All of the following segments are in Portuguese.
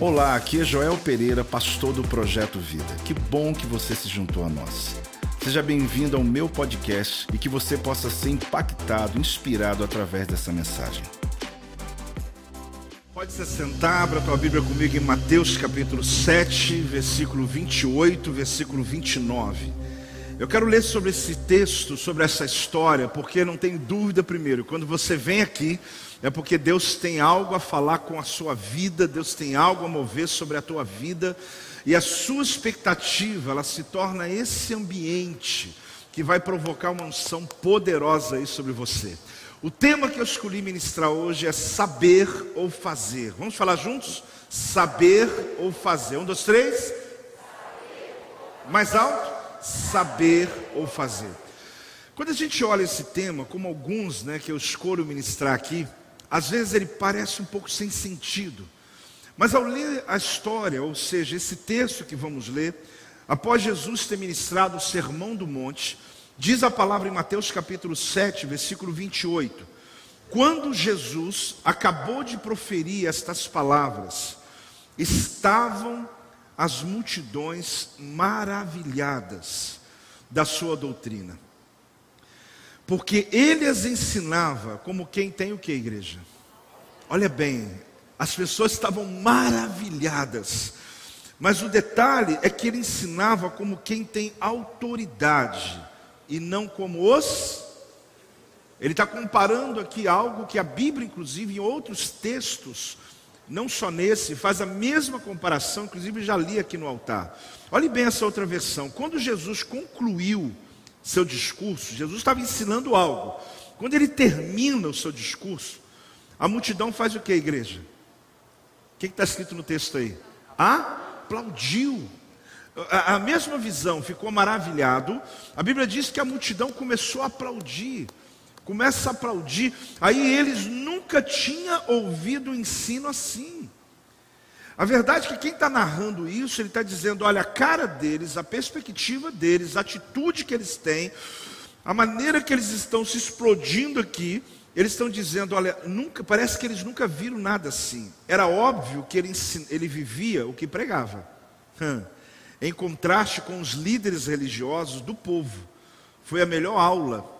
Olá, aqui é Joel Pereira, pastor do Projeto Vida. Que bom que você se juntou a nós. Seja bem-vindo ao meu podcast e que você possa ser impactado, inspirado através dessa mensagem. Pode se sentar, abra tua Bíblia comigo em Mateus capítulo 7, versículo 28, versículo 29. Eu quero ler sobre esse texto, sobre essa história, porque não tem dúvida, primeiro, quando você vem aqui, é porque Deus tem algo a falar com a sua vida, Deus tem algo a mover sobre a tua vida, e a sua expectativa, ela se torna esse ambiente que vai provocar uma unção poderosa aí sobre você. O tema que eu escolhi ministrar hoje é saber ou fazer. Vamos falar juntos? Saber ou fazer. Um, dois, três. Mais alto saber ou fazer. Quando a gente olha esse tema, como alguns né, que eu escolho ministrar aqui, às vezes ele parece um pouco sem sentido. Mas ao ler a história, ou seja, esse texto que vamos ler, após Jesus ter ministrado o Sermão do Monte, diz a palavra em Mateus capítulo 7, versículo 28. Quando Jesus acabou de proferir estas palavras, estavam as multidões maravilhadas da sua doutrina. Porque ele as ensinava como quem tem o que, igreja? Olha bem, as pessoas estavam maravilhadas. Mas o detalhe é que ele ensinava como quem tem autoridade e não como os. Ele está comparando aqui algo que a Bíblia, inclusive, em outros textos, não só nesse, faz a mesma comparação, inclusive já li aqui no altar. Olhe bem essa outra versão. Quando Jesus concluiu seu discurso, Jesus estava ensinando algo. Quando ele termina o seu discurso, a multidão faz o que, igreja? O que está escrito no texto aí? Aplaudiu. A, a mesma visão, ficou maravilhado. A Bíblia diz que a multidão começou a aplaudir começa a aplaudir. Aí eles nunca tinham ouvido ensino assim. A verdade é que quem está narrando isso, ele está dizendo: olha, a cara deles, a perspectiva deles, a atitude que eles têm, a maneira que eles estão se explodindo aqui, eles estão dizendo: olha, nunca, parece que eles nunca viram nada assim. Era óbvio que ele, ele vivia o que pregava, hum. em contraste com os líderes religiosos do povo. Foi a melhor aula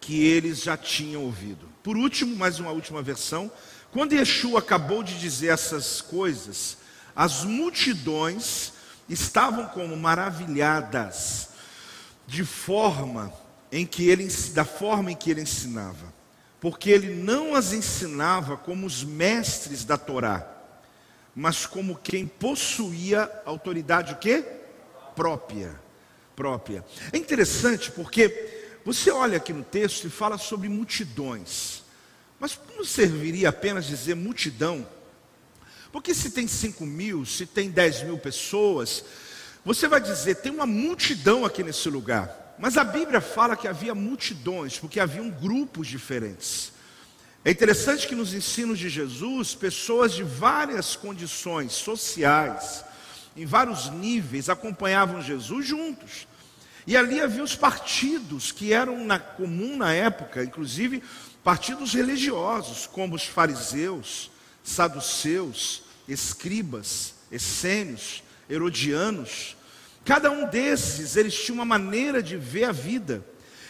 que eles já tinham ouvido. Por último, mais uma última versão, quando Yeshua acabou de dizer essas coisas, as multidões estavam como maravilhadas de forma em que ele da forma em que ele ensinava, porque ele não as ensinava como os mestres da Torá, mas como quem possuía autoridade o quê? Própria, própria. É interessante porque você olha aqui no texto e fala sobre multidões. Mas não serviria apenas dizer multidão? Porque se tem 5 mil, se tem 10 mil pessoas, você vai dizer, tem uma multidão aqui nesse lugar. Mas a Bíblia fala que havia multidões, porque haviam grupos diferentes. É interessante que nos ensinos de Jesus, pessoas de várias condições sociais, em vários níveis, acompanhavam Jesus juntos. E ali havia os partidos que eram na, comum na época, inclusive partidos religiosos, como os fariseus, saduceus, escribas, essênios, herodianos. Cada um desses, eles tinham uma maneira de ver a vida.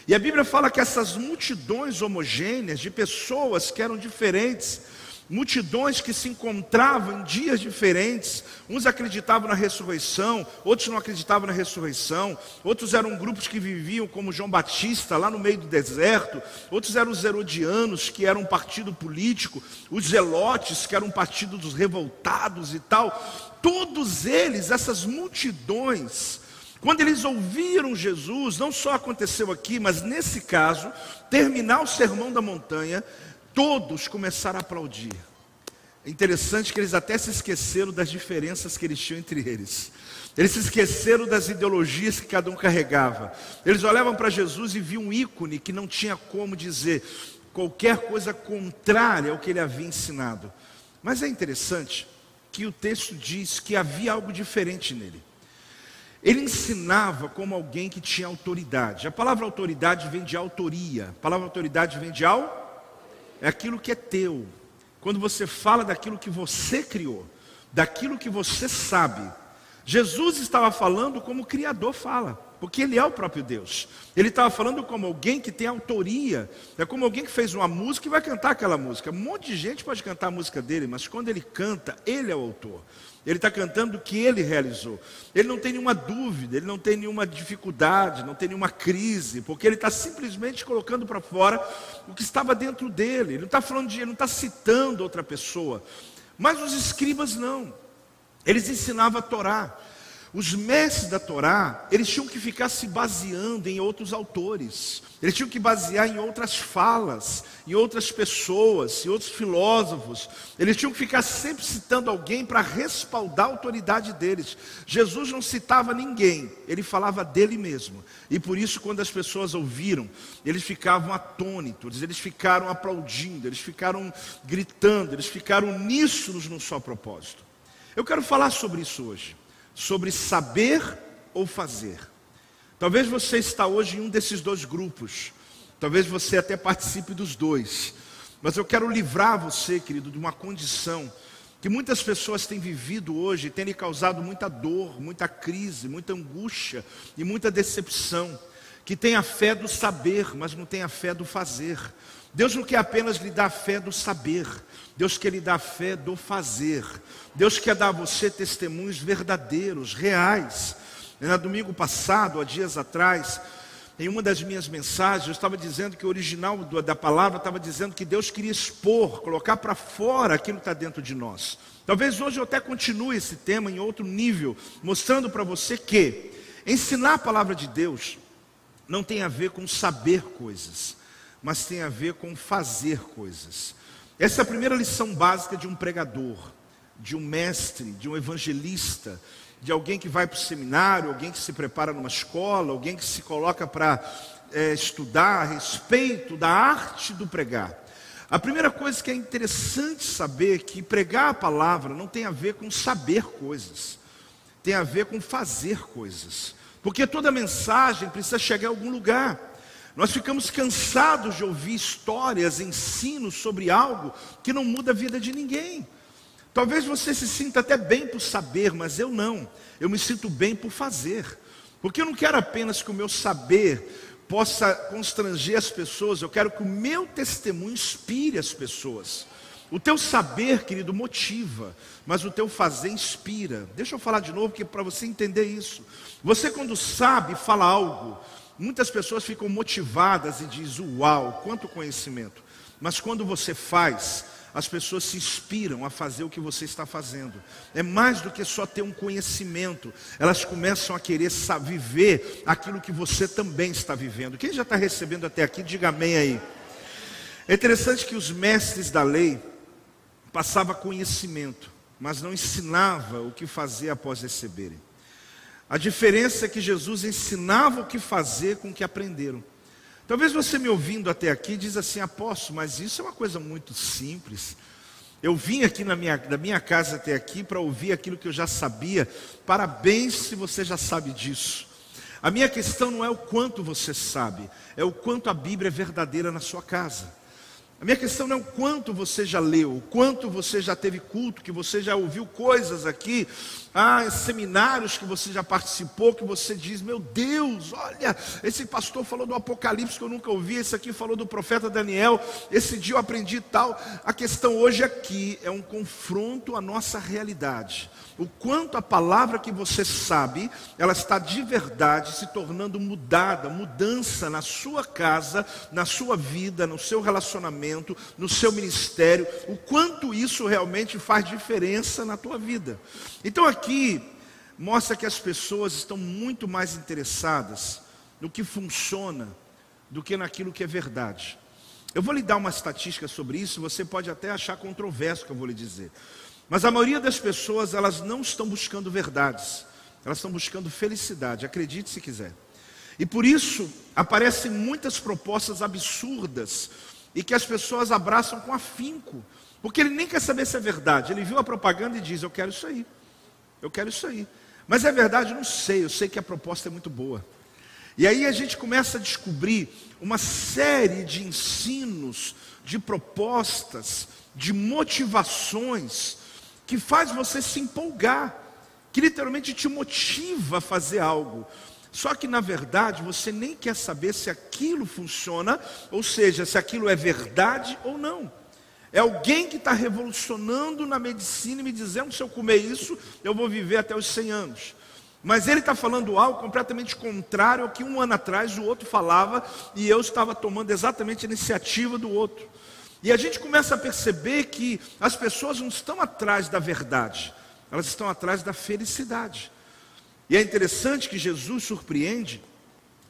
E a Bíblia fala que essas multidões homogêneas de pessoas que eram diferentes, multidões que se encontravam em dias diferentes. Uns acreditavam na ressurreição, outros não acreditavam na ressurreição. Outros eram grupos que viviam como João Batista, lá no meio do deserto. Outros eram os herodianos, que eram um partido político. Os zelotes, que eram um partido dos revoltados e tal. Todos eles, essas multidões, quando eles ouviram Jesus, não só aconteceu aqui, mas nesse caso, terminar o sermão da montanha, todos começaram a aplaudir. É interessante que eles até se esqueceram das diferenças que eles tinham entre eles. Eles se esqueceram das ideologias que cada um carregava. Eles olhavam para Jesus e viam um ícone que não tinha como dizer qualquer coisa contrária ao que ele havia ensinado. Mas é interessante que o texto diz que havia algo diferente nele. Ele ensinava como alguém que tinha autoridade. A palavra autoridade vem de autoria. A palavra autoridade vem de autoria é aquilo que é teu. Quando você fala daquilo que você criou. daquilo que você sabe. Jesus estava falando como o Criador fala porque ele é o próprio Deus. Ele estava falando como alguém que tem autoria, é como alguém que fez uma música e vai cantar aquela música. Um monte de gente pode cantar a música dele, mas quando ele canta, ele é o autor. Ele está cantando o que ele realizou. Ele não tem nenhuma dúvida, ele não tem nenhuma dificuldade, não tem nenhuma crise, porque ele está simplesmente colocando para fora o que estava dentro dele. Ele não está falando de, ele não está citando outra pessoa. Mas os escribas não. Eles ensinavam a Torá. Os mestres da Torá, eles tinham que ficar se baseando em outros autores, eles tinham que basear em outras falas, em outras pessoas, em outros filósofos, eles tinham que ficar sempre citando alguém para respaldar a autoridade deles. Jesus não citava ninguém, ele falava dele mesmo, e por isso, quando as pessoas ouviram, eles ficavam atônitos, eles ficaram aplaudindo, eles ficaram gritando, eles ficaram uníssonos num só propósito. Eu quero falar sobre isso hoje sobre saber ou fazer. Talvez você está hoje em um desses dois grupos. Talvez você até participe dos dois. Mas eu quero livrar você, querido, de uma condição que muitas pessoas têm vivido hoje tem lhe causado muita dor, muita crise, muita angústia e muita decepção. Que tem a fé do saber, mas não tem a fé do fazer. Deus não quer apenas lhe dar fé do saber, Deus quer lhe dar fé do fazer. Deus quer dar a você testemunhos verdadeiros, reais. No domingo passado, há dias atrás, em uma das minhas mensagens, eu estava dizendo que o original da palavra estava dizendo que Deus queria expor, colocar para fora aquilo que está dentro de nós. Talvez hoje eu até continue esse tema em outro nível, mostrando para você que ensinar a palavra de Deus não tem a ver com saber coisas, mas tem a ver com fazer coisas. Essa é a primeira lição básica de um pregador, de um mestre, de um evangelista, de alguém que vai para o seminário, alguém que se prepara numa escola, alguém que se coloca para é, estudar a respeito da arte do pregar. A primeira coisa que é interessante saber é que pregar a palavra não tem a ver com saber coisas, tem a ver com fazer coisas. Porque toda mensagem precisa chegar a algum lugar. Nós ficamos cansados de ouvir histórias, ensinos sobre algo que não muda a vida de ninguém. Talvez você se sinta até bem por saber, mas eu não. Eu me sinto bem por fazer. Porque eu não quero apenas que o meu saber possa constranger as pessoas, eu quero que o meu testemunho inspire as pessoas. O teu saber, querido, motiva, mas o teu fazer inspira. Deixa eu falar de novo, para você entender isso. Você, quando sabe, fala algo, Muitas pessoas ficam motivadas e dizem: Uau, quanto conhecimento. Mas quando você faz, as pessoas se inspiram a fazer o que você está fazendo. É mais do que só ter um conhecimento, elas começam a querer viver aquilo que você também está vivendo. Quem já está recebendo até aqui, diga amém aí. É interessante que os mestres da lei passavam conhecimento, mas não ensinava o que fazer após receberem. A diferença é que Jesus ensinava o que fazer com o que aprenderam. Talvez você me ouvindo até aqui diz assim, apóstolo, mas isso é uma coisa muito simples. Eu vim aqui na minha, da minha casa até aqui para ouvir aquilo que eu já sabia. Parabéns se você já sabe disso. A minha questão não é o quanto você sabe, é o quanto a Bíblia é verdadeira na sua casa. A minha questão não é o quanto você já leu, o quanto você já teve culto, que você já ouviu coisas aqui, ah, seminários que você já participou, que você diz, meu Deus, olha, esse pastor falou do Apocalipse que eu nunca ouvi, esse aqui falou do profeta Daniel, esse dia eu aprendi tal. A questão hoje aqui é um confronto à nossa realidade o quanto a palavra que você sabe, ela está de verdade se tornando mudada, mudança na sua casa, na sua vida, no seu relacionamento, no seu ministério, o quanto isso realmente faz diferença na tua vida. Então aqui mostra que as pessoas estão muito mais interessadas no que funciona do que naquilo que é verdade. Eu vou lhe dar uma estatística sobre isso, você pode até achar controverso o que eu vou lhe dizer. Mas a maioria das pessoas, elas não estão buscando verdades, elas estão buscando felicidade, acredite se quiser. E por isso aparecem muitas propostas absurdas e que as pessoas abraçam com afinco, porque ele nem quer saber se é verdade. Ele viu a propaganda e diz: Eu quero isso aí, eu quero isso aí. Mas é verdade? Não sei, eu sei que a proposta é muito boa. E aí a gente começa a descobrir uma série de ensinos, de propostas, de motivações que faz você se empolgar, que literalmente te motiva a fazer algo. Só que na verdade você nem quer saber se aquilo funciona, ou seja, se aquilo é verdade ou não. É alguém que está revolucionando na medicina e me dizendo: se eu comer isso, eu vou viver até os 100 anos. Mas ele está falando algo completamente contrário ao que um ano atrás o outro falava e eu estava tomando exatamente a iniciativa do outro. E a gente começa a perceber que as pessoas não estão atrás da verdade, elas estão atrás da felicidade. E é interessante que Jesus surpreende,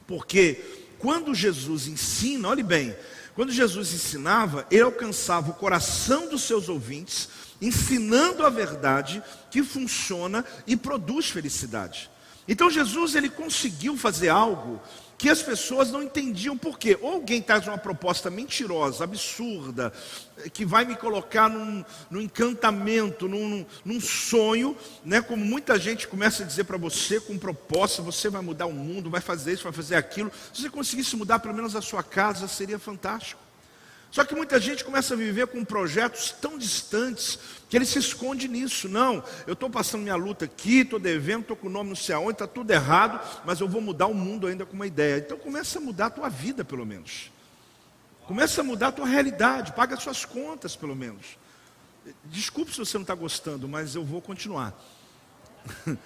porque quando Jesus ensina, olhe bem, quando Jesus ensinava, ele alcançava o coração dos seus ouvintes ensinando a verdade que funciona e produz felicidade. Então Jesus ele conseguiu fazer algo que as pessoas não entendiam por quê. Ou alguém traz uma proposta mentirosa, absurda, que vai me colocar num, num encantamento, num, num, sonho, né? como muita gente começa a dizer para você, com proposta, você vai mudar o mundo, vai fazer isso, vai fazer aquilo. Se você conseguisse mudar pelo menos a sua casa, seria fantástico. Só que muita gente começa a viver com projetos tão distantes que ele se esconde nisso. Não, eu estou passando minha luta aqui, estou devendo, estou com o nome não sei aonde, está tudo errado, mas eu vou mudar o mundo ainda com uma ideia. Então começa a mudar a tua vida, pelo menos. Começa a mudar a tua realidade, paga as suas contas, pelo menos. Desculpe se você não está gostando, mas eu vou continuar.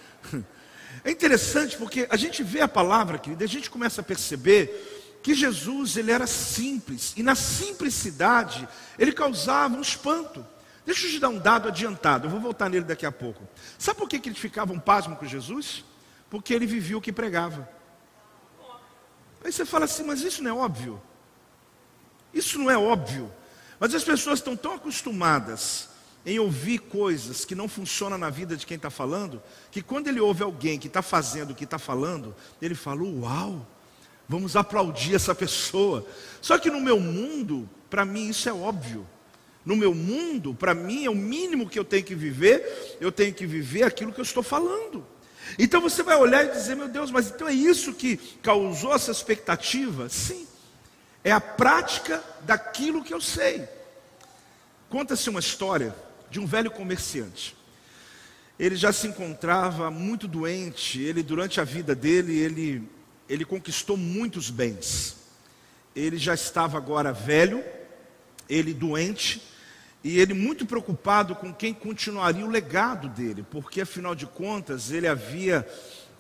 É interessante porque a gente vê a palavra, querida, a gente começa a perceber que Jesus ele era simples e na simplicidade ele causava um espanto. Deixa eu te dar um dado adiantado, eu vou voltar nele daqui a pouco. Sabe por que, eles ficavam pasmos com Jesus? Porque ele vivia o que pregava. Aí você fala assim, mas isso não é óbvio. Isso não é óbvio. Mas as pessoas estão tão acostumadas em ouvir coisas que não funcionam na vida de quem está falando, que quando ele ouve alguém que está fazendo o que está falando, ele fala: Uau, Vamos aplaudir essa pessoa. Só que no meu mundo, para mim isso é óbvio. No meu mundo, para mim é o mínimo que eu tenho que viver, eu tenho que viver aquilo que eu estou falando. Então você vai olhar e dizer, meu Deus, mas então é isso que causou essa expectativa? Sim, é a prática daquilo que eu sei. Conta-se uma história de um velho comerciante. Ele já se encontrava muito doente, ele durante a vida dele, ele ele conquistou muitos bens. Ele já estava agora velho, ele doente, e ele muito preocupado com quem continuaria o legado dele, porque afinal de contas ele havia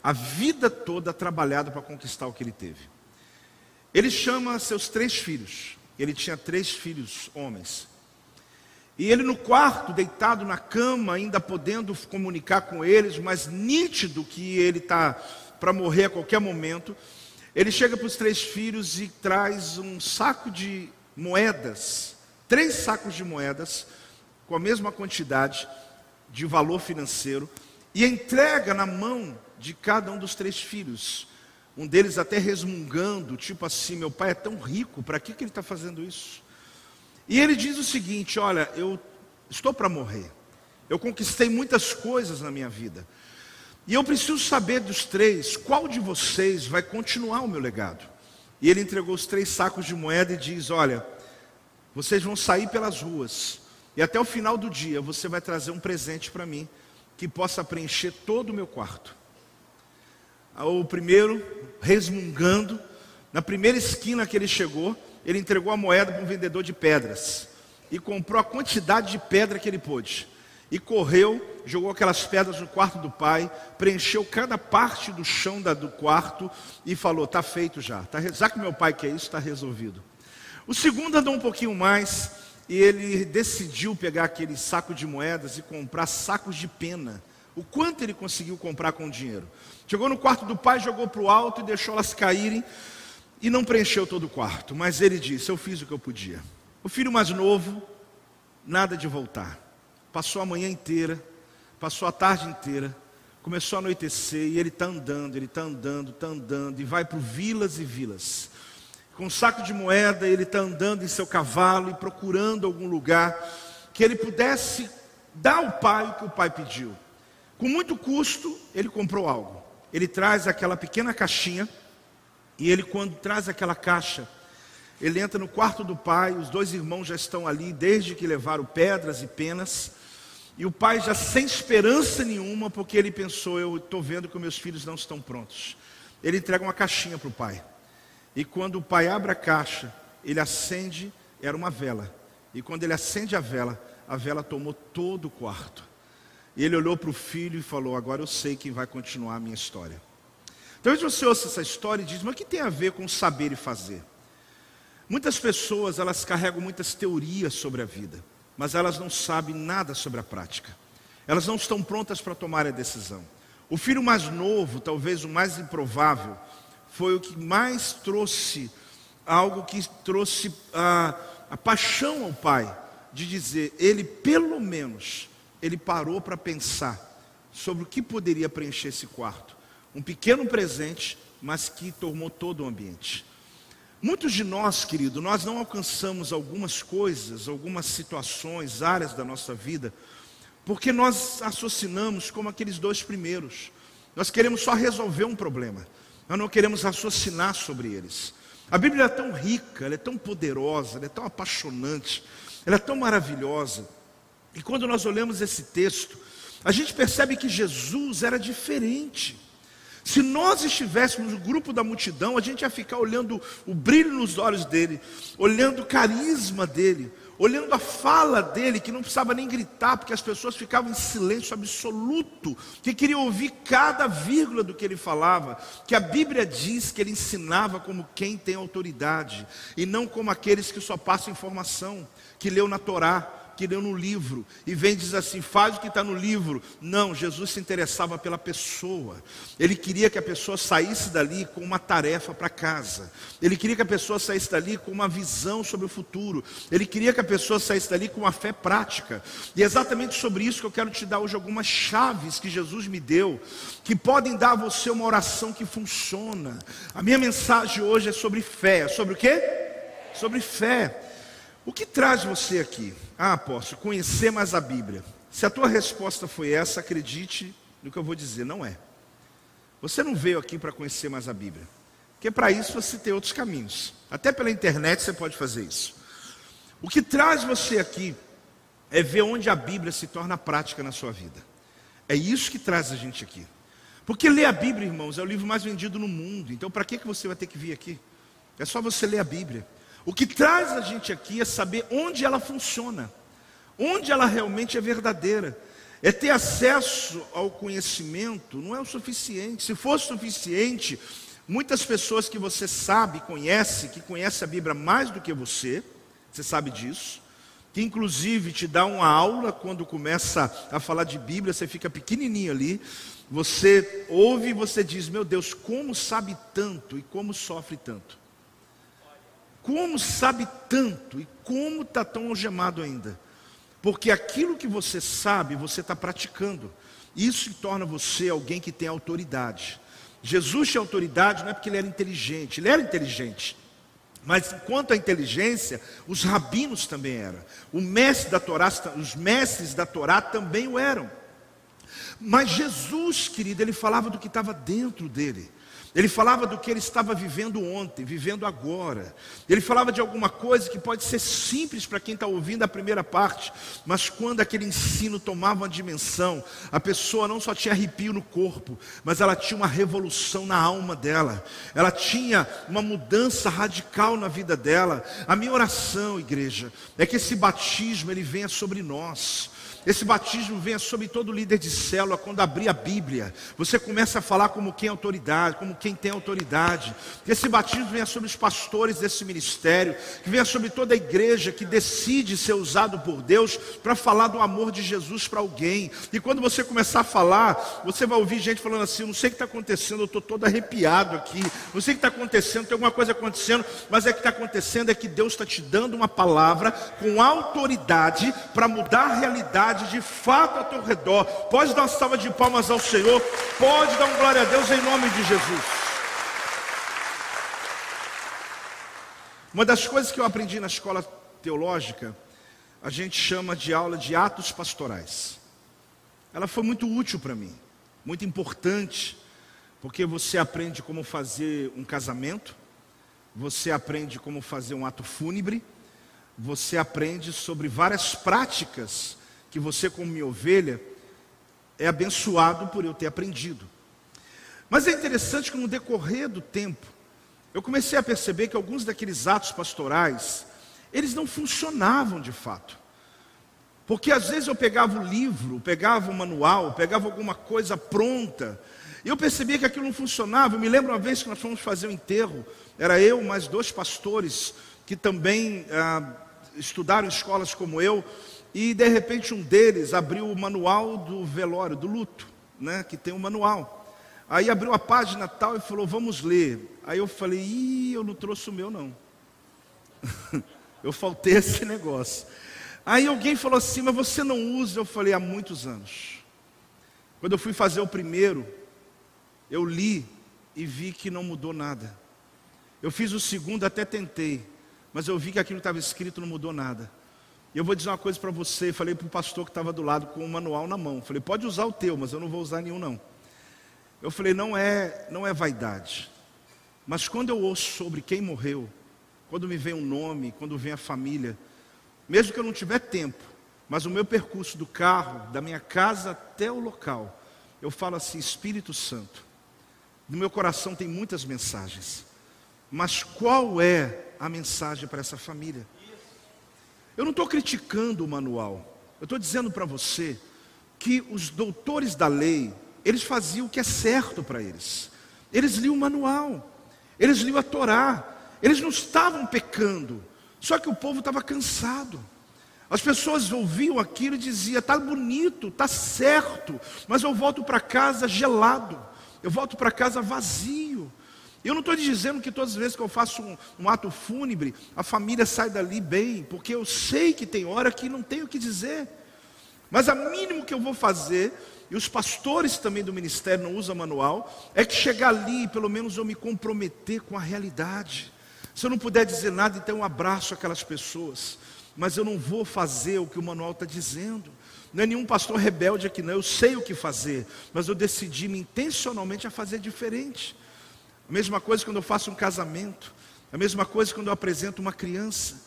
a vida toda trabalhado para conquistar o que ele teve. Ele chama seus três filhos, ele tinha três filhos homens. E ele no quarto, deitado na cama, ainda podendo comunicar com eles, mas nítido que ele está para morrer a qualquer momento, ele chega para os três filhos e traz um saco de moedas, três sacos de moedas, com a mesma quantidade de valor financeiro, e entrega na mão de cada um dos três filhos. Um deles até resmungando, tipo assim: meu pai é tão rico, para que, que ele está fazendo isso? E ele diz o seguinte: olha, eu estou para morrer, eu conquistei muitas coisas na minha vida, e eu preciso saber dos três, qual de vocês vai continuar o meu legado? E ele entregou os três sacos de moeda e diz: Olha, vocês vão sair pelas ruas, e até o final do dia você vai trazer um presente para mim que possa preencher todo o meu quarto. O primeiro, resmungando, na primeira esquina que ele chegou, ele entregou a moeda para um vendedor de pedras e comprou a quantidade de pedra que ele pôde e correu, jogou aquelas pedras no quarto do pai, preencheu cada parte do chão da, do quarto e falou: Está feito já, tá, já que meu pai quer isso, está resolvido. O segundo andou um pouquinho mais e ele decidiu pegar aquele saco de moedas e comprar sacos de pena. O quanto ele conseguiu comprar com o dinheiro? Chegou no quarto do pai, jogou para o alto e deixou elas caírem e não preencheu todo o quarto. Mas ele disse: Eu fiz o que eu podia. O filho mais novo, nada de voltar. Passou a manhã inteira, passou a tarde inteira, começou a anoitecer e ele está andando, ele está andando, está andando, e vai para vilas e vilas. Com um saco de moeda, ele está andando em seu cavalo e procurando algum lugar que ele pudesse dar ao pai o que o pai pediu. Com muito custo, ele comprou algo. Ele traz aquela pequena caixinha, e ele, quando traz aquela caixa, ele entra no quarto do pai, os dois irmãos já estão ali desde que levaram pedras e penas. E o pai já sem esperança nenhuma, porque ele pensou: eu estou vendo que meus filhos não estão prontos. Ele entrega uma caixinha para o pai. E quando o pai abre a caixa, ele acende, era uma vela. E quando ele acende a vela, a vela tomou todo o quarto. E ele olhou para o filho e falou: Agora eu sei quem vai continuar a minha história. Talvez você ouça essa história e diz: Mas o que tem a ver com saber e fazer? Muitas pessoas elas carregam muitas teorias sobre a vida mas elas não sabem nada sobre a prática. Elas não estão prontas para tomar a decisão. O filho mais novo, talvez o mais improvável, foi o que mais trouxe algo que trouxe a, a paixão ao pai, de dizer, ele pelo menos, ele parou para pensar sobre o que poderia preencher esse quarto. Um pequeno presente, mas que tomou todo o ambiente. Muitos de nós, querido, nós não alcançamos algumas coisas, algumas situações, áreas da nossa vida, porque nós assassinamos como aqueles dois primeiros. Nós queremos só resolver um problema, nós não queremos raciocinar sobre eles. A Bíblia é tão rica, ela é tão poderosa, ela é tão apaixonante, ela é tão maravilhosa. E quando nós olhamos esse texto, a gente percebe que Jesus era diferente. Se nós estivéssemos no grupo da multidão, a gente ia ficar olhando o brilho nos olhos dele, olhando o carisma dele, olhando a fala dele, que não precisava nem gritar, porque as pessoas ficavam em silêncio absoluto, que queriam ouvir cada vírgula do que ele falava, que a Bíblia diz que ele ensinava como quem tem autoridade, e não como aqueles que só passam informação, que leu na Torá que leu no livro e vem e diz assim: faz o que está no livro. Não, Jesus se interessava pela pessoa. Ele queria que a pessoa saísse dali com uma tarefa para casa. Ele queria que a pessoa saísse dali com uma visão sobre o futuro. Ele queria que a pessoa saísse dali com uma fé prática. E é exatamente sobre isso que eu quero te dar hoje algumas chaves que Jesus me deu, que podem dar a você uma oração que funciona. A minha mensagem hoje é sobre fé. Sobre o quê? Sobre fé. O que traz você aqui? Ah, apóstolo, conhecer mais a Bíblia. Se a tua resposta foi essa, acredite no que eu vou dizer, não é. Você não veio aqui para conhecer mais a Bíblia. Porque para isso você tem outros caminhos. Até pela internet você pode fazer isso. O que traz você aqui é ver onde a Bíblia se torna prática na sua vida. É isso que traz a gente aqui. Porque ler a Bíblia, irmãos, é o livro mais vendido no mundo. Então, para que, que você vai ter que vir aqui? É só você ler a Bíblia. O que traz a gente aqui é saber onde ela funciona, onde ela realmente é verdadeira. É ter acesso ao conhecimento não é o suficiente. Se fosse suficiente, muitas pessoas que você sabe, conhece, que conhece a Bíblia mais do que você, você sabe disso, que inclusive te dá uma aula quando começa a falar de Bíblia, você fica pequenininho ali, você ouve e você diz: Meu Deus, como sabe tanto e como sofre tanto. Como sabe tanto e como está tão algemado ainda? Porque aquilo que você sabe, você está praticando. Isso torna você alguém que tem autoridade. Jesus tinha autoridade não é porque ele era inteligente, ele era inteligente. Mas quanto à inteligência, os rabinos também eram. O mestre da Torá, os mestres da Torá também o eram. Mas Jesus, querido, ele falava do que estava dentro dele. Ele falava do que ele estava vivendo ontem, vivendo agora. Ele falava de alguma coisa que pode ser simples para quem está ouvindo a primeira parte, mas quando aquele ensino tomava uma dimensão, a pessoa não só tinha arrepio no corpo, mas ela tinha uma revolução na alma dela. Ela tinha uma mudança radical na vida dela. A minha oração, igreja, é que esse batismo ele venha sobre nós. Esse batismo venha sobre todo líder de célula, quando abrir a Bíblia, você começa a falar como quem é autoridade, como quem tem autoridade. Esse batismo venha sobre os pastores desse ministério, que venha sobre toda a igreja que decide ser usado por Deus para falar do amor de Jesus para alguém. E quando você começar a falar, você vai ouvir gente falando assim: não sei o que está acontecendo, eu estou todo arrepiado aqui, não sei o que está acontecendo, tem alguma coisa acontecendo, mas é que está acontecendo é que Deus está te dando uma palavra com autoridade para mudar a realidade de fato ao teu redor. Pode dar uma salva de palmas ao Senhor, pode dar um glória a Deus em nome de Jesus. Uma das coisas que eu aprendi na escola teológica, a gente chama de aula de atos pastorais. Ela foi muito útil para mim, muito importante, porque você aprende como fazer um casamento, você aprende como fazer um ato fúnebre, você aprende sobre várias práticas que você, como minha ovelha, é abençoado por eu ter aprendido. Mas é interessante que no decorrer do tempo, eu comecei a perceber que alguns daqueles atos pastorais, eles não funcionavam de fato. Porque às vezes eu pegava o livro, pegava o manual, pegava alguma coisa pronta, e eu percebia que aquilo não funcionava. Eu me lembro uma vez que nós fomos fazer um enterro, era eu mais dois pastores que também ah, estudaram em escolas como eu, e de repente um deles abriu o manual do velório, do luto, né, que tem um manual. Aí abriu a página tal e falou: Vamos ler. Aí eu falei: Ih, eu não trouxe o meu, não. eu faltei esse negócio. Aí alguém falou assim: Mas você não usa? Eu falei: Há muitos anos. Quando eu fui fazer o primeiro, eu li e vi que não mudou nada. Eu fiz o segundo, até tentei, mas eu vi que aquilo que estava escrito não mudou nada. E eu vou dizer uma coisa para você, falei para o pastor que estava do lado com o manual na mão. Falei, pode usar o teu, mas eu não vou usar nenhum não. Eu falei, não é, não é vaidade. Mas quando eu ouço sobre quem morreu, quando me vem um nome, quando vem a família, mesmo que eu não tiver tempo, mas o meu percurso do carro, da minha casa até o local, eu falo assim, Espírito Santo, no meu coração tem muitas mensagens. Mas qual é a mensagem para essa família? Eu não estou criticando o manual. Eu estou dizendo para você que os doutores da lei, eles faziam o que é certo para eles. Eles liam o manual, eles liam a Torá, eles não estavam pecando, só que o povo estava cansado. As pessoas ouviam aquilo e diziam: está bonito, está certo, mas eu volto para casa gelado, eu volto para casa vazio. Eu não estou dizendo que todas as vezes que eu faço um, um, ato fúnebre, a família sai dali bem, porque eu sei que tem hora que não tenho o que dizer. Mas a mínimo que eu vou fazer, e os pastores também do ministério não usam manual, é que chegar ali, pelo menos eu me comprometer com a realidade. Se eu não puder dizer nada, então eu abraço aquelas pessoas. Mas eu não vou fazer o que o manual está dizendo. Não é nenhum pastor rebelde aqui, não. Eu sei o que fazer, mas eu decidi me intencionalmente a fazer diferente. Mesma coisa quando eu faço um casamento, a mesma coisa quando eu apresento uma criança.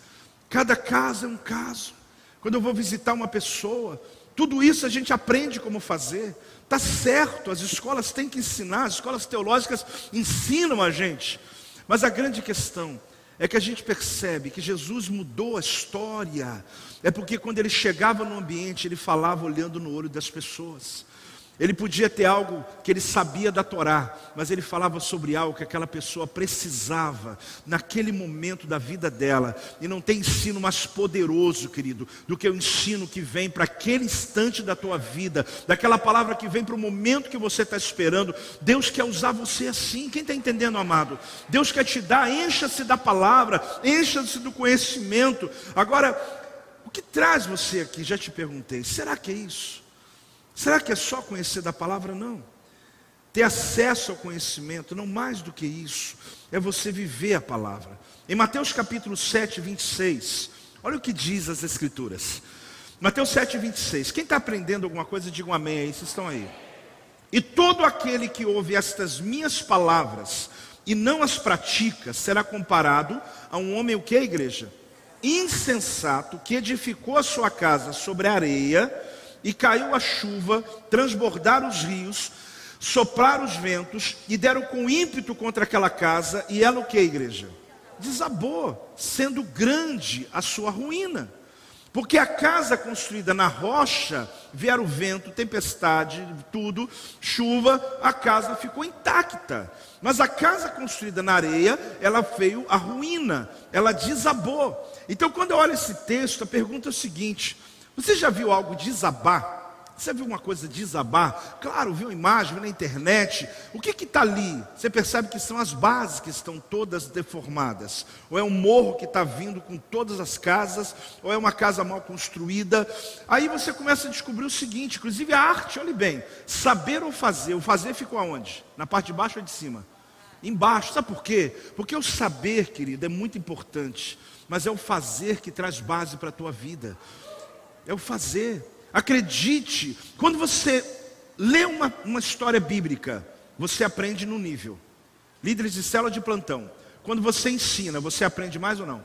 Cada caso é um caso. Quando eu vou visitar uma pessoa, tudo isso a gente aprende como fazer. Tá certo, as escolas têm que ensinar, as escolas teológicas ensinam a gente. Mas a grande questão é que a gente percebe que Jesus mudou a história. É porque quando ele chegava no ambiente, ele falava olhando no olho das pessoas. Ele podia ter algo que ele sabia da Torá, mas ele falava sobre algo que aquela pessoa precisava naquele momento da vida dela. E não tem ensino mais poderoso, querido, do que o ensino que vem para aquele instante da tua vida, daquela palavra que vem para o momento que você está esperando. Deus quer usar você assim. Quem está entendendo, amado? Deus quer te dar, encha-se da palavra, encha-se do conhecimento. Agora, o que traz você aqui? Já te perguntei. Será que é isso? Será que é só conhecer da palavra? Não. Ter acesso ao conhecimento, não mais do que isso, é você viver a palavra. Em Mateus capítulo 7, 26, olha o que diz as Escrituras. Mateus 7, 26. Quem está aprendendo alguma coisa, diga um amém aí, vocês estão aí. E todo aquele que ouve estas minhas palavras e não as pratica, será comparado a um homem, o que é igreja? Insensato, que edificou a sua casa sobre a areia, e caiu a chuva, transbordaram os rios, sopraram os ventos e deram com ímpeto contra aquela casa, e ela o que, igreja? Desabou, sendo grande a sua ruína. Porque a casa construída na rocha, vieram vento, tempestade, tudo, chuva, a casa ficou intacta. Mas a casa construída na areia, ela veio a ruína, ela desabou. Então, quando eu olho esse texto, a pergunta é o seguinte: você já viu algo desabar? Você viu uma coisa desabar? Claro, viu imagem, viu na internet. O que está ali? Você percebe que são as bases que estão todas deformadas. Ou é um morro que está vindo com todas as casas, ou é uma casa mal construída. Aí você começa a descobrir o seguinte: inclusive a arte, olhe bem, saber ou fazer. O fazer ficou aonde? Na parte de baixo ou de cima? Embaixo. Sabe por quê? Porque o saber, querido, é muito importante. Mas é o fazer que traz base para a tua vida é o fazer. Acredite, quando você lê uma, uma história bíblica, você aprende no nível. Líderes de célula de plantão, quando você ensina, você aprende mais ou não?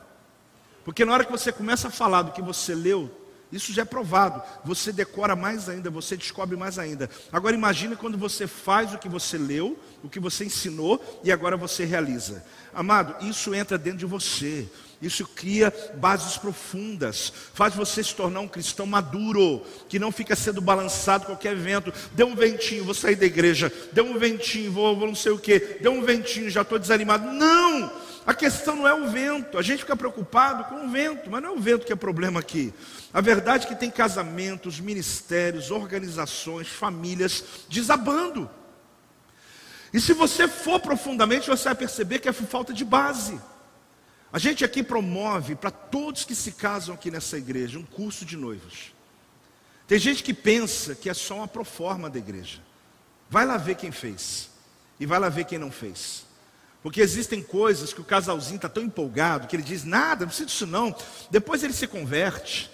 Porque na hora que você começa a falar do que você leu, Isso já é provado. Você decora mais ainda, você descobre mais ainda. Agora imagine quando você faz o que você leu, o que você ensinou e agora você realiza. Amado, isso entra dentro de você. Isso cria bases profundas, faz você se tornar um cristão maduro, que não fica sendo balançado qualquer vento. Deu um ventinho, vou sair da igreja. Deu um ventinho, vou, vou não sei o que. Deu um ventinho, já estou desanimado. Não! A questão não é o vento. A gente fica preocupado com o vento, mas não é o vento que é problema aqui. A verdade é que tem casamentos, ministérios, organizações, famílias desabando. E se você for profundamente, você vai perceber que é falta de base. A gente aqui promove para todos que se casam aqui nessa igreja um curso de noivos. Tem gente que pensa que é só uma proforma da igreja. Vai lá ver quem fez. E vai lá ver quem não fez. Porque existem coisas que o casalzinho está tão empolgado que ele diz: nada, não precisa disso não. Depois ele se converte.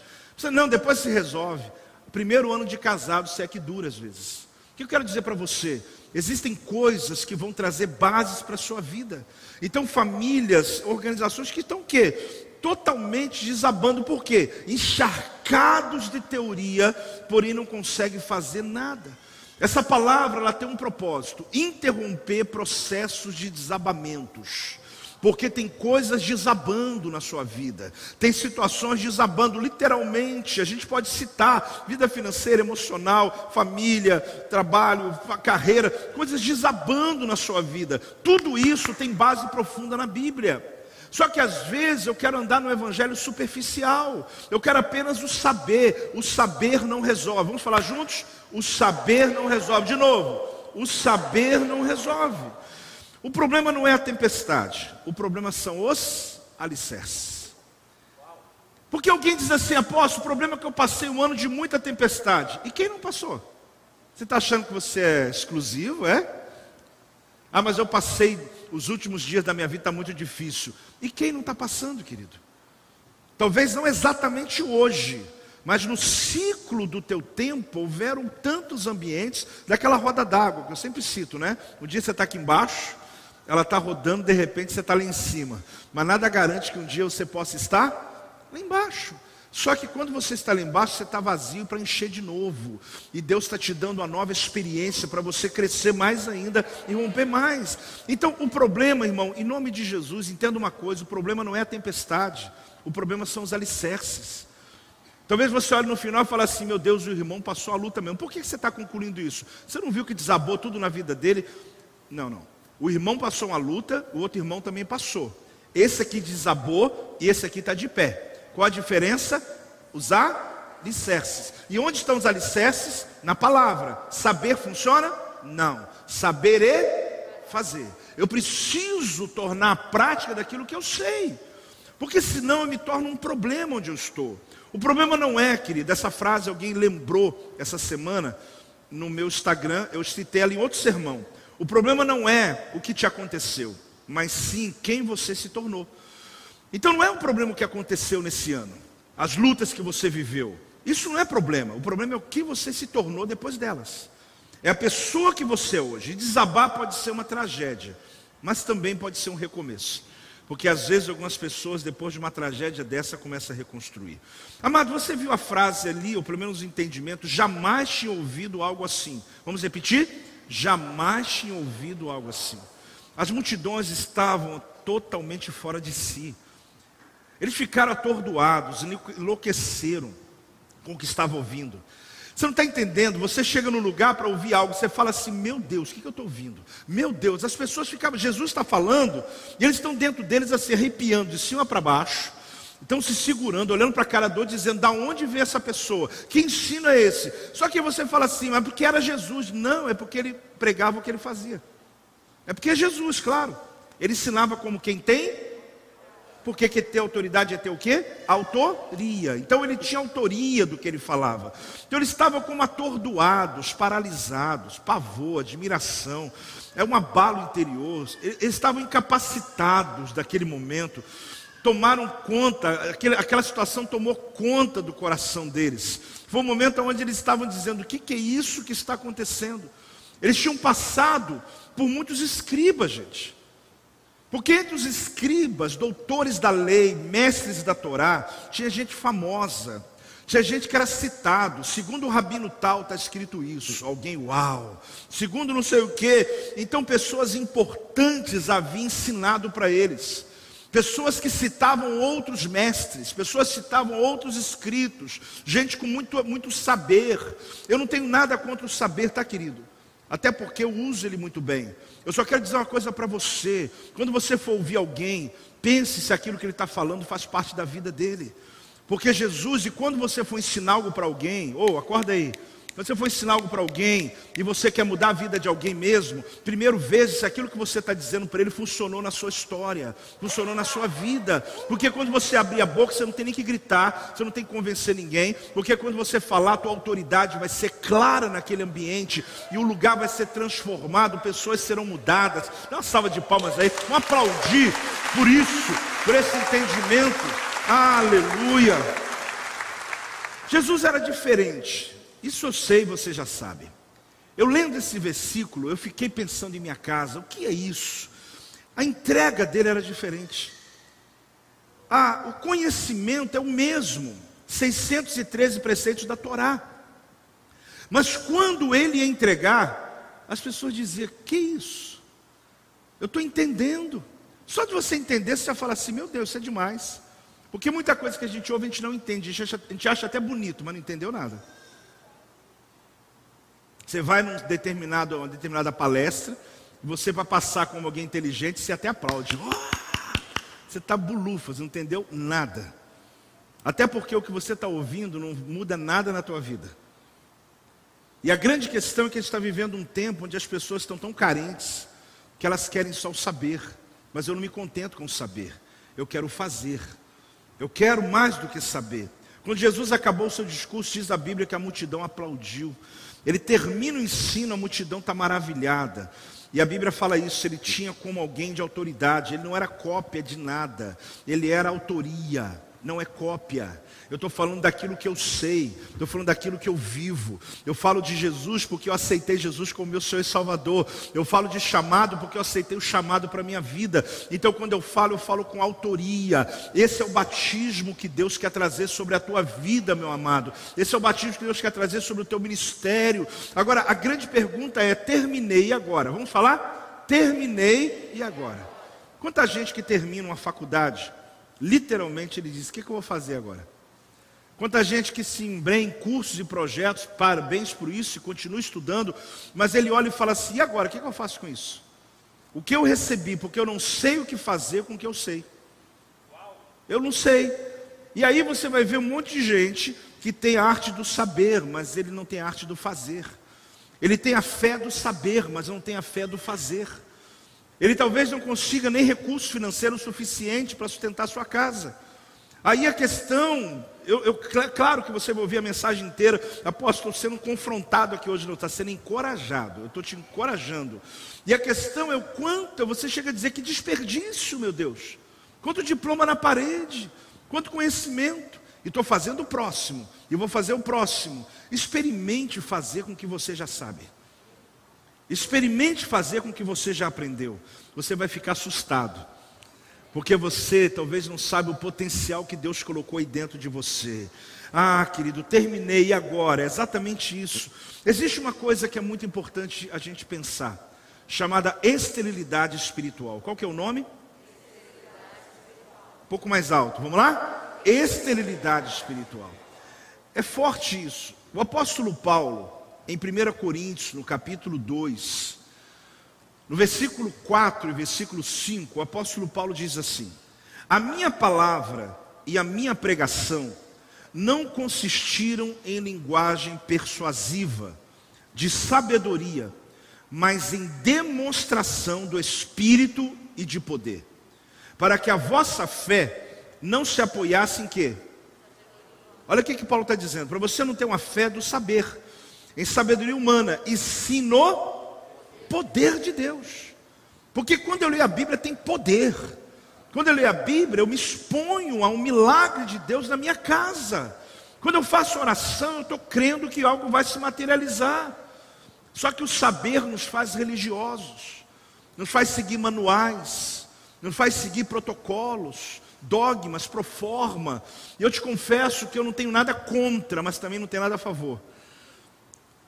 Não, depois se resolve. Primeiro ano de casado, se é que dura às vezes. O que eu quero dizer para você? Existem coisas que vão trazer bases para a sua vida. Então, famílias, organizações que estão o quê? Totalmente desabando, por quê? Encharcados de teoria, porém não conseguem fazer nada. Essa palavra ela tem um propósito: interromper processos de desabamentos. Porque tem coisas desabando na sua vida, tem situações desabando, literalmente. A gente pode citar vida financeira, emocional, família, trabalho, carreira, coisas desabando na sua vida. Tudo isso tem base profunda na Bíblia. Só que às vezes eu quero andar no evangelho superficial, eu quero apenas o saber, o saber não resolve. Vamos falar juntos? O saber não resolve. De novo, o saber não resolve. O problema não é a tempestade, o problema são os alicerces. Porque alguém diz assim, apóstolo, o problema é que eu passei um ano de muita tempestade. E quem não passou? Você está achando que você é exclusivo, é? Ah, mas eu passei os últimos dias da minha vida está muito difícil. E quem não está passando, querido? Talvez não exatamente hoje, mas no ciclo do teu tempo houveram tantos ambientes daquela roda d'água que eu sempre cito, né? Um dia você está aqui embaixo, ela está rodando, de repente você está lá em cima. Mas nada garante que um dia você possa estar lá embaixo. Só que quando você está lá embaixo, você está vazio para encher de novo. E Deus está te dando uma nova experiência para você crescer mais ainda e romper mais. Então, o problema, irmão, em nome de Jesus, entenda uma coisa: o problema não é a tempestade, o problema são os alicerces. Talvez você olhe no final e fale assim: meu Deus, o irmão passou a luta mesmo. Por que você está concluindo isso? Você não viu que desabou tudo na vida dele? Não, não. O irmão passou uma luta, o outro irmão também passou. Esse aqui desabou e esse aqui está de pé. Qual a diferença? Os alicerces. E onde estão os alicerces? Na palavra. Saber funciona? Não. Saber é fazer. Eu preciso tornar a prática daquilo que eu sei. Porque senão eu me torno um problema onde eu estou. O problema não é, querido, essa frase alguém lembrou essa semana no meu Instagram, eu citei ela em outro sermão. O problema não é o que te aconteceu, mas sim quem você se tornou. Então não é um problema o que aconteceu nesse ano, as lutas que você viveu. Isso não é problema. O problema é o que você se tornou depois delas. É a pessoa que você é hoje. Desabar pode ser uma tragédia, mas também pode ser um recomeço. Porque às vezes algumas pessoas, depois de uma tragédia dessa, começam a reconstruir. Amado, você viu a frase ali, ou pelo menos o entendimento, jamais tinha ouvido algo assim. Vamos repetir? Jamais tinham ouvido algo assim. As multidões estavam totalmente fora de si. Eles ficaram atordoados, enlouqueceram com o que estavam ouvindo. Você não está entendendo? Você chega no lugar para ouvir algo, você fala assim: Meu Deus, o que, que eu estou ouvindo? Meu Deus, as pessoas ficavam, Jesus está falando, e eles estão dentro deles assim, arrepiando de cima para baixo, Estão se segurando, olhando para a cara do dizendo: da onde veio essa pessoa? Que ensino é esse? Só que você fala assim, mas porque era Jesus. Não, é porque ele pregava o que ele fazia. É porque é Jesus, claro. Ele ensinava como quem tem. Porque que ter autoridade é ter o quê? Autoria. Então ele tinha autoria do que ele falava. Então eles estavam como atordoados, paralisados, pavor, admiração. É um abalo interior. Eles estavam incapacitados daquele momento tomaram conta, aquela situação tomou conta do coração deles. Foi um momento onde eles estavam dizendo: o que, que é isso que está acontecendo? Eles tinham passado por muitos escribas, gente. Porque entre os escribas, doutores da lei, mestres da Torá, tinha gente famosa, Tinha gente que era citado, segundo o rabino tal está escrito isso, alguém uau, segundo não sei o que, então pessoas importantes haviam ensinado para eles, pessoas que citavam outros mestres, pessoas citavam outros escritos, gente com muito, muito saber. Eu não tenho nada contra o saber, tá querido? Até porque eu uso ele muito bem. Eu só quero dizer uma coisa para você: quando você for ouvir alguém, pense se aquilo que ele está falando faz parte da vida dele. Porque Jesus, e quando você for ensinar algo para alguém, ou oh, acorda aí, quando você for ensinar algo para alguém e você quer mudar a vida de alguém mesmo, primeiro veja se aquilo que você está dizendo para ele funcionou na sua história, funcionou na sua vida. Porque quando você abrir a boca, você não tem nem que gritar, você não tem que convencer ninguém. Porque quando você falar, a tua autoridade vai ser clara naquele ambiente e o lugar vai ser transformado, pessoas serão mudadas. Dá uma salva de palmas aí, vamos aplaudir por isso, por esse entendimento. Aleluia. Jesus era diferente. Isso eu sei, você já sabe. Eu lendo esse versículo, eu fiquei pensando em minha casa, o que é isso? A entrega dele era diferente. Ah, o conhecimento é o mesmo, 613 preceitos da Torá. Mas quando ele ia entregar, as pessoas diziam: Que isso? Eu estou entendendo. Só de você entender, você já fala assim: Meu Deus, isso é demais. Porque muita coisa que a gente ouve a gente não entende, a gente acha, a gente acha até bonito, mas não entendeu nada. Você vai num determinado, uma determinada palestra, e você para passar como alguém inteligente, você até aplaude. Oh! Você está bulufa, você não entendeu nada. Até porque o que você está ouvindo não muda nada na tua vida. E a grande questão é que a gente está vivendo um tempo onde as pessoas estão tão carentes que elas querem só o saber. Mas eu não me contento com o saber, eu quero fazer. Eu quero mais do que saber. Quando Jesus acabou o seu discurso, diz a Bíblia que a multidão aplaudiu. Ele termina o ensino, a multidão está maravilhada. E a Bíblia fala isso, ele tinha como alguém de autoridade, ele não era cópia de nada, ele era autoria, não é cópia. Eu estou falando daquilo que eu sei, estou falando daquilo que eu vivo. Eu falo de Jesus porque eu aceitei Jesus como meu Senhor e Salvador. Eu falo de chamado porque eu aceitei o chamado para a minha vida. Então, quando eu falo, eu falo com autoria. Esse é o batismo que Deus quer trazer sobre a tua vida, meu amado. Esse é o batismo que Deus quer trazer sobre o teu ministério. Agora, a grande pergunta é: terminei agora? Vamos falar? Terminei e agora? Quanta gente que termina uma faculdade, literalmente ele diz: O que, que eu vou fazer agora? Quanta gente que se embrenha em cursos e projetos, parabéns por isso e continua estudando, mas ele olha e fala assim: e agora, o que, eu faço com isso? O que eu recebi, porque eu não sei o que fazer com o que eu sei. Eu não sei. E aí você vai ver um monte de gente que tem a arte do saber, mas ele não tem a arte do fazer. Ele tem a fé do saber, mas não tem a fé do fazer. Ele talvez não consiga nem recurso financeiro suficiente para sustentar sua casa. Aí a questão eu, eu, claro que você vai ouvir a mensagem inteira. Apóstolo, estou sendo confrontado aqui hoje, não está sendo encorajado. Eu estou te encorajando. E a questão é o quanto você chega a dizer que desperdício, meu Deus. Quanto diploma na parede, quanto conhecimento. E estou fazendo o próximo, e vou fazer o próximo. Experimente fazer com o que você já sabe. Experimente fazer com o que você já aprendeu. Você vai ficar assustado. Porque você talvez não sabe o potencial que Deus colocou aí dentro de você. Ah, querido, terminei agora, é exatamente isso. Existe uma coisa que é muito importante a gente pensar, chamada esterilidade espiritual. Qual que é o nome? Um pouco mais alto, vamos lá? Esterilidade espiritual. É forte isso. O apóstolo Paulo, em 1 Coríntios, no capítulo 2, no versículo 4 e versículo 5, o apóstolo Paulo diz assim: A minha palavra e a minha pregação não consistiram em linguagem persuasiva, de sabedoria, mas em demonstração do Espírito e de poder, para que a vossa fé não se apoiasse em quê? Olha o que, que Paulo está dizendo, para você não ter uma fé do saber, em sabedoria humana, e sim no poder de Deus. Porque quando eu leio a Bíblia tem poder. Quando eu leio a Bíblia, eu me exponho a um milagre de Deus na minha casa. Quando eu faço oração, eu estou crendo que algo vai se materializar. Só que o saber nos faz religiosos, nos faz seguir manuais, nos faz seguir protocolos, dogmas, pro forma. E eu te confesso que eu não tenho nada contra, mas também não tenho nada a favor.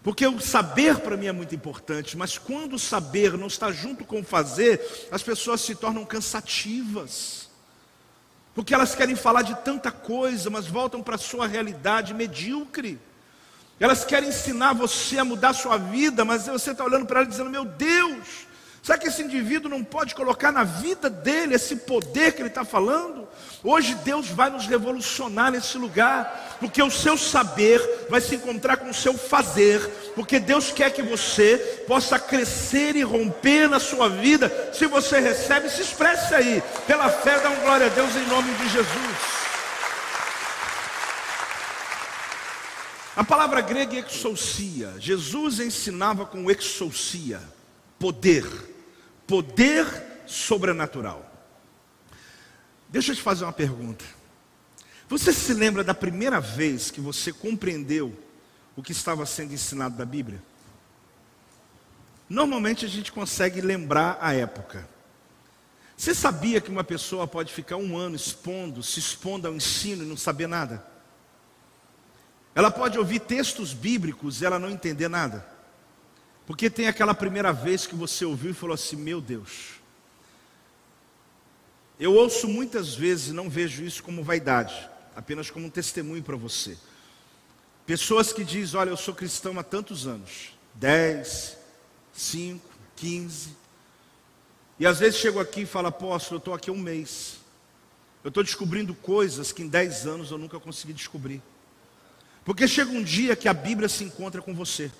Porque o saber para mim é muito importante, mas quando o saber não está junto com o fazer, as pessoas se tornam cansativas. Porque elas querem falar de tanta coisa, mas voltam para a sua realidade medíocre. Elas querem ensinar você a mudar a sua vida, mas você está olhando para ela dizendo: Meu Deus, Será que esse indivíduo não pode colocar na vida dele esse poder que ele está falando? Hoje Deus vai nos revolucionar nesse lugar, porque o seu saber vai se encontrar com o seu fazer, porque Deus quer que você possa crescer e romper na sua vida. Se você recebe, se expresse aí, pela fé, dá um glória a Deus em nome de Jesus. A palavra grega é exousia. Jesus ensinava com exousia, poder poder sobrenatural. Deixa eu te fazer uma pergunta. Você se lembra da primeira vez que você compreendeu o que estava sendo ensinado da Bíblia? Normalmente a gente consegue lembrar a época. Você sabia que uma pessoa pode ficar um ano expondo, se expondo ao ensino e não saber nada? Ela pode ouvir textos bíblicos e ela não entender nada. Porque tem aquela primeira vez que você ouviu e falou assim: Meu Deus. Eu ouço muitas vezes não vejo isso como vaidade, apenas como um testemunho para você. Pessoas que dizem: Olha, eu sou cristão há tantos anos 10, 5, 15. E às vezes chego aqui e falo: Apóstolo, eu estou aqui um mês. Eu estou descobrindo coisas que em 10 anos eu nunca consegui descobrir. Porque chega um dia que a Bíblia se encontra com você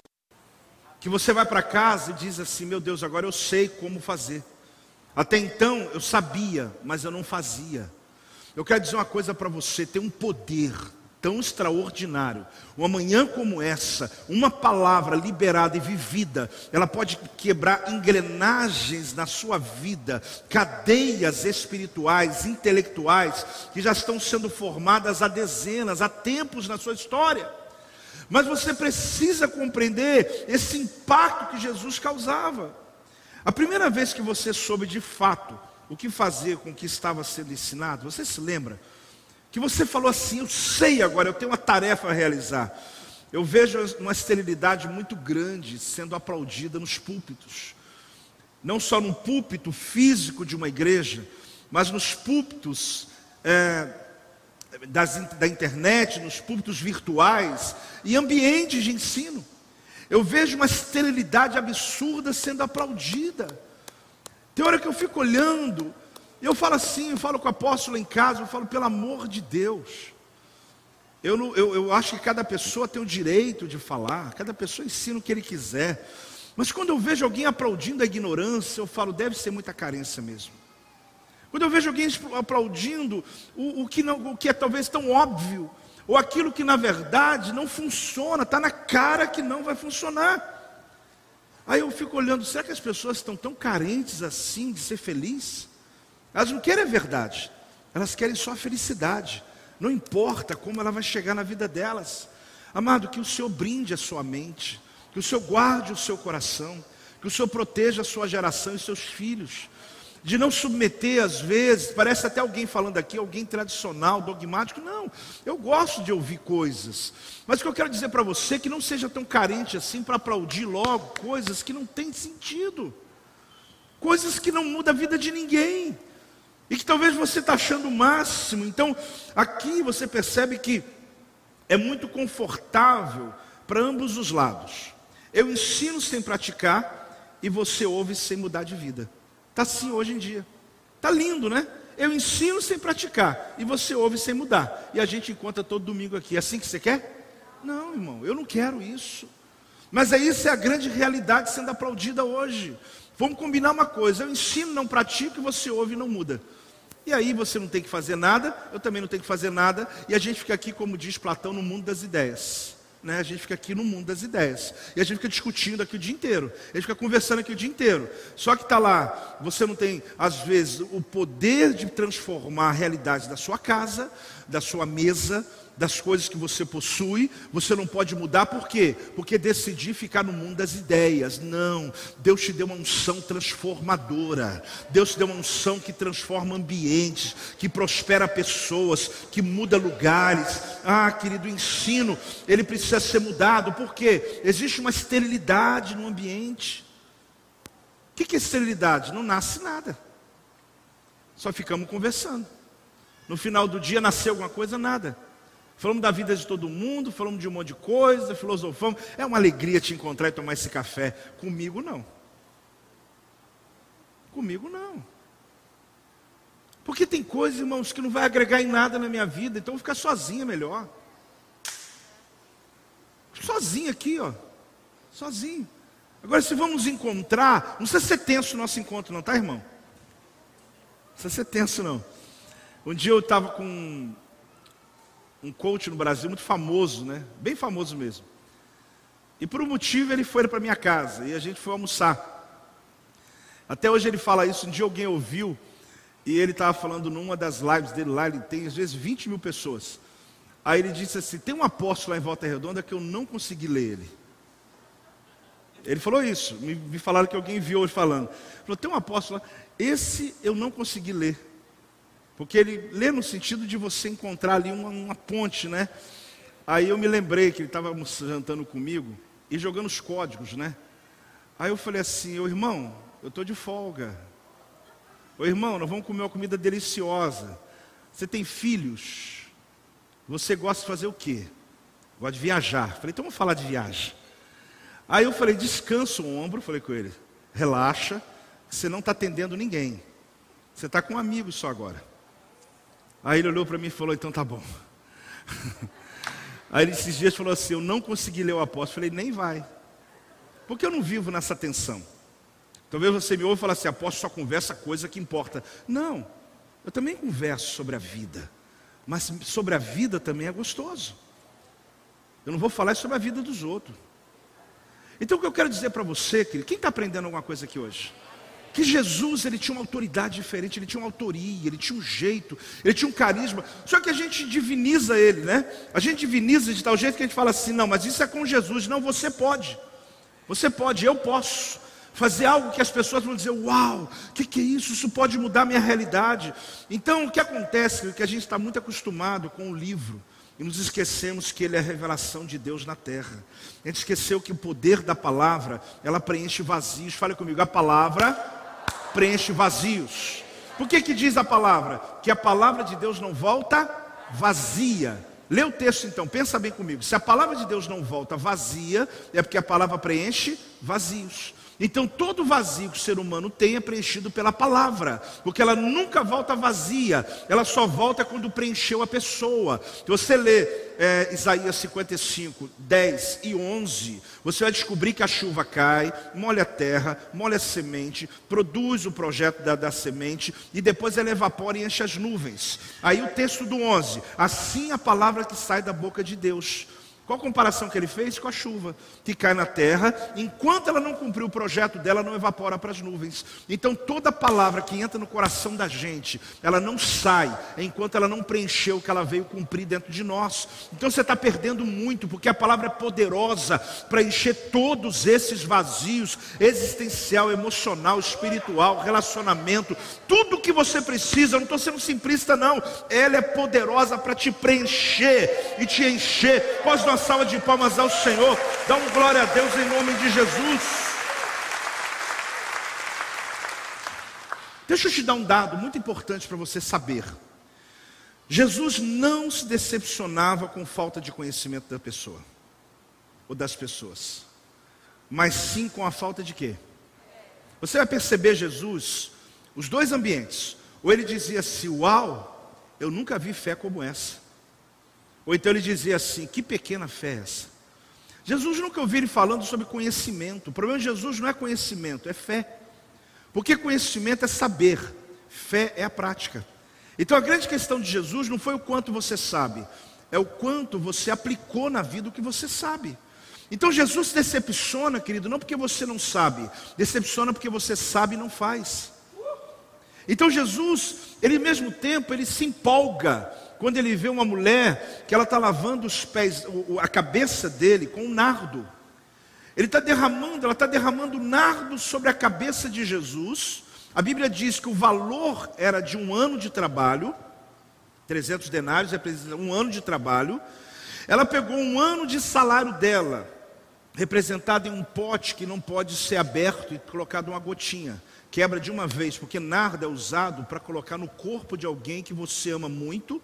que você vai para casa e diz assim: Meu Deus, agora eu sei como fazer. Até então eu sabia, mas eu não fazia. Eu quero dizer uma coisa para você: tem um poder tão extraordinário. Uma manhã como essa, uma palavra liberada e vivida, ela pode quebrar engrenagens na sua vida, cadeias espirituais, intelectuais, que já estão sendo formadas há dezenas, há tempos na sua história. Mas você precisa compreender esse impacto que Jesus causava. A primeira vez que você soube de fato o que fazer com o que estava sendo ensinado, você se lembra? Que você falou assim: Eu sei agora, eu tenho uma tarefa a realizar. Eu vejo uma esterilidade muito grande sendo aplaudida nos púlpitos. Não só no púlpito físico de uma igreja, mas nos púlpitos é, das, da internet, nos púlpitos virtuais e ambientes de ensino. Eu vejo uma esterilidade absurda sendo aplaudida. Tem hora que eu fico olhando, eu falo assim, eu falo com o apóstolo em casa, eu falo, pelo amor de Deus. Eu, eu, eu acho que cada pessoa tem o direito de falar, cada pessoa ensina o que ele quiser. Mas quando eu vejo alguém aplaudindo a ignorância, eu falo, deve ser muita carência mesmo. Quando eu vejo alguém aplaudindo o, o, que, não, o que é talvez tão óbvio, ou aquilo que na verdade não funciona, está na cara que não vai funcionar. Aí eu fico olhando, será que as pessoas estão tão carentes assim de ser feliz? Elas não querem a verdade, elas querem só a felicidade. Não importa como ela vai chegar na vida delas. Amado, que o Senhor brinde a sua mente, que o Senhor guarde o seu coração, que o Senhor proteja a sua geração e seus filhos de não submeter às vezes, parece até alguém falando aqui, alguém tradicional, dogmático. Não, eu gosto de ouvir coisas. Mas o que eu quero dizer para você é que não seja tão carente assim para aplaudir logo coisas que não têm sentido. Coisas que não mudam a vida de ninguém. E que talvez você está achando o máximo. Então, aqui você percebe que é muito confortável para ambos os lados. Eu ensino sem praticar e você ouve sem mudar de vida. Está assim hoje em dia. Está lindo, né? Eu ensino sem praticar e você ouve sem mudar. E a gente encontra todo domingo aqui. É assim que você quer? Não, irmão, eu não quero isso. Mas é isso é a grande realidade sendo aplaudida hoje. Vamos combinar uma coisa: eu ensino, não pratico e você ouve e não muda. E aí você não tem que fazer nada, eu também não tenho que fazer nada, e a gente fica aqui, como diz Platão, no mundo das ideias. Né? A gente fica aqui no mundo das ideias. E a gente fica discutindo aqui o dia inteiro. A gente fica conversando aqui o dia inteiro. Só que está lá, você não tem, às vezes, o poder de transformar a realidade da sua casa, da sua mesa, das coisas que você possui, você não pode mudar, por quê? Porque decidi ficar no mundo das ideias. Não, Deus te deu uma unção transformadora, Deus te deu uma unção que transforma ambientes, que prospera pessoas, que muda lugares. Ah, querido, o ensino, ele precisa ser mudado, por quê? Existe uma esterilidade no ambiente. O que é esterilidade? Não nasce nada, só ficamos conversando. No final do dia nasceu alguma coisa? Nada. Falamos da vida de todo mundo, falamos de um monte de coisa, filosofamos. É uma alegria te encontrar e tomar esse café. Comigo não. Comigo não. Porque tem coisas, irmãos, que não vai agregar em nada na minha vida, então eu vou ficar sozinha melhor. Sozinho aqui, ó. Sozinho. Agora, se vamos encontrar, não precisa ser tenso o nosso encontro, não, tá, irmão? Não precisa ser tenso, não. Um dia eu estava com um coach no Brasil muito famoso, né? Bem famoso mesmo. E por um motivo ele foi para minha casa e a gente foi almoçar. Até hoje ele fala isso, um dia alguém ouviu e ele estava falando numa das lives dele lá, ele tem às vezes 20 mil pessoas. Aí ele disse assim: tem um apóstolo lá em Volta Redonda que eu não consegui ler ele. Ele falou isso, me, me falaram que alguém viu ele falando. Ele falou: tem um apóstolo lá, esse eu não consegui ler. Porque ele lê no sentido de você encontrar ali uma, uma ponte, né? Aí eu me lembrei que ele estava jantando comigo e jogando os códigos, né? Aí eu falei assim, ô irmão, eu estou de folga. Ô irmão, nós vamos comer uma comida deliciosa. Você tem filhos? Você gosta de fazer o quê? Gosta de viajar. Falei, então vamos falar de viagem. Aí eu falei, descansa o ombro, falei com ele, relaxa, você não está atendendo ninguém. Você está com um amigo só agora. Aí ele olhou para mim e falou: então tá bom. Aí ele esses dias falou assim: eu não consegui ler o apóstolo. Falei: nem vai. Porque eu não vivo nessa tensão. Talvez você me ouve e fale assim: apóstolo só conversa coisa que importa. Não, eu também converso sobre a vida. Mas sobre a vida também é gostoso. Eu não vou falar sobre a vida dos outros. Então o que eu quero dizer para você, querido, quem está aprendendo alguma coisa aqui hoje? Que Jesus ele tinha uma autoridade diferente, ele tinha uma autoria, ele tinha um jeito, ele tinha um carisma. Só que a gente diviniza ele, né? A gente diviniza de tal jeito que a gente fala assim: não, mas isso é com Jesus. Não, você pode, você pode, eu posso fazer algo que as pessoas vão dizer: Uau, o que, que é isso? Isso pode mudar a minha realidade. Então, o que acontece é que a gente está muito acostumado com o livro e nos esquecemos que ele é a revelação de Deus na terra. A gente esqueceu que o poder da palavra ela preenche vazios. Fale comigo, a palavra preenche vazios. Por que, que diz a palavra? Que a palavra de Deus não volta vazia. Lê o texto então, pensa bem comigo. Se a palavra de Deus não volta vazia, é porque a palavra preenche vazios. Então, todo vazio que o ser humano tem é preenchido pela palavra, porque ela nunca volta vazia, ela só volta quando preencheu a pessoa. Se você lê é, Isaías 55, 10 e 11, você vai descobrir que a chuva cai, molha a terra, molha a semente, produz o projeto da, da semente e depois ela evapora e enche as nuvens. Aí o texto do 11: assim a palavra que sai da boca de Deus. Qual a comparação que ele fez com a chuva que cai na terra, enquanto ela não cumpriu o projeto dela, não evapora para as nuvens. Então toda palavra que entra no coração da gente, ela não sai enquanto ela não preencheu o que ela veio cumprir dentro de nós. Então você está perdendo muito, porque a palavra é poderosa para encher todos esses vazios existencial, emocional, espiritual, relacionamento, tudo que você precisa. Eu não estou sendo simplista, não. Ela é poderosa para te preencher e te encher. Pode nós salva de palmas ao Senhor. Dá um glória a Deus em nome de Jesus. Deixa eu te dar um dado muito importante para você saber. Jesus não se decepcionava com falta de conhecimento da pessoa ou das pessoas, mas sim com a falta de quê? Você vai perceber Jesus, os dois ambientes. Ou ele dizia assim: Uau, eu nunca vi fé como essa. Ou então ele dizia assim: Que pequena fé é essa? Jesus nunca ouviu ele falando sobre conhecimento. O problema de Jesus não é conhecimento, é fé. Porque conhecimento é saber, fé é a prática. Então a grande questão de Jesus não foi o quanto você sabe, é o quanto você aplicou na vida o que você sabe. Então Jesus decepciona, querido, não porque você não sabe, decepciona porque você sabe e não faz. Então Jesus, ele ao mesmo tempo, ele se empolga quando ele vê uma mulher que ela está lavando os pés, a cabeça dele com um nardo. Ele está derramando, ela está derramando nardo sobre a cabeça de Jesus. A Bíblia diz que o valor era de um ano de trabalho, 300 denários representa um ano de trabalho. Ela pegou um ano de salário dela, representado em um pote que não pode ser aberto e colocado uma gotinha. Quebra de uma vez, porque nardo é usado para colocar no corpo de alguém que você ama muito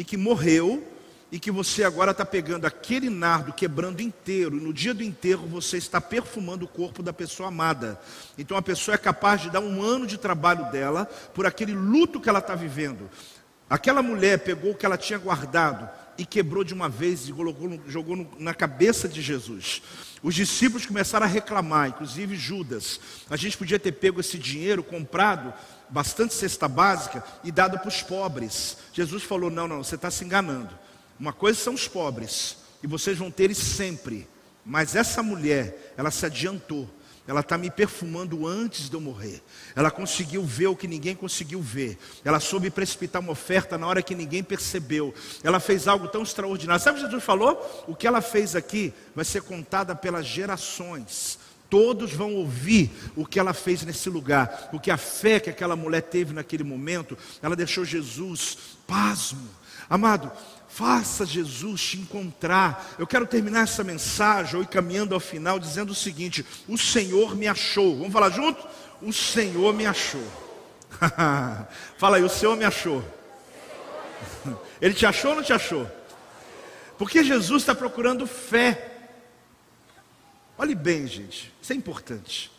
e que morreu e que você agora está pegando aquele nardo, quebrando inteiro, e no dia do enterro você está perfumando o corpo da pessoa amada. Então a pessoa é capaz de dar um ano de trabalho dela por aquele luto que ela está vivendo. Aquela mulher pegou o que ela tinha guardado e quebrou de uma vez e colocou, jogou na cabeça de Jesus. Os discípulos começaram a reclamar, inclusive Judas. A gente podia ter pego esse dinheiro, comprado bastante cesta básica e dado para os pobres. Jesus falou: Não, não, você está se enganando. Uma coisa são os pobres, e vocês vão ter sempre. Mas essa mulher, ela se adiantou. Ela está me perfumando antes de eu morrer. Ela conseguiu ver o que ninguém conseguiu ver. Ela soube precipitar uma oferta na hora que ninguém percebeu. Ela fez algo tão extraordinário. Sabe o que Jesus falou? O que ela fez aqui vai ser contada pelas gerações. Todos vão ouvir o que ela fez nesse lugar, porque a fé que aquela mulher teve naquele momento, ela deixou Jesus pasmo. Amado, Faça Jesus te encontrar. Eu quero terminar essa mensagem, ou caminhando ao final, dizendo o seguinte: O Senhor me achou. Vamos falar junto? O Senhor me achou. Fala aí, o Senhor me achou. Ele te achou ou não te achou? Porque Jesus está procurando fé. Olhe bem, gente, isso é importante.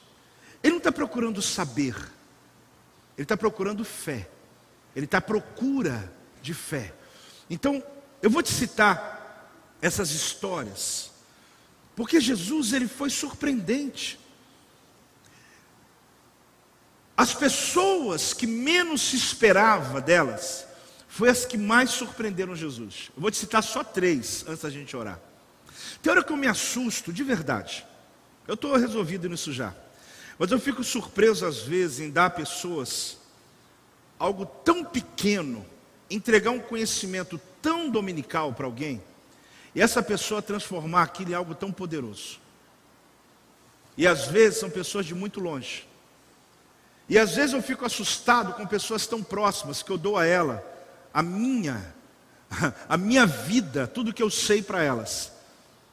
Ele não está procurando saber, ele está procurando fé. Ele está à procura de fé. Então, eu vou te citar essas histórias, porque Jesus ele foi surpreendente. As pessoas que menos se esperava delas, foi as que mais surpreenderam Jesus. Eu vou te citar só três antes da gente orar. Tem hora que eu me assusto, de verdade. Eu estou resolvido nisso já. Mas eu fico surpreso às vezes em dar a pessoas algo tão pequeno, entregar um conhecimento tão dominical para alguém e essa pessoa transformar aquilo em algo tão poderoso. E às vezes são pessoas de muito longe. E às vezes eu fico assustado com pessoas tão próximas que eu dou a ela a minha a minha vida, tudo que eu sei para elas.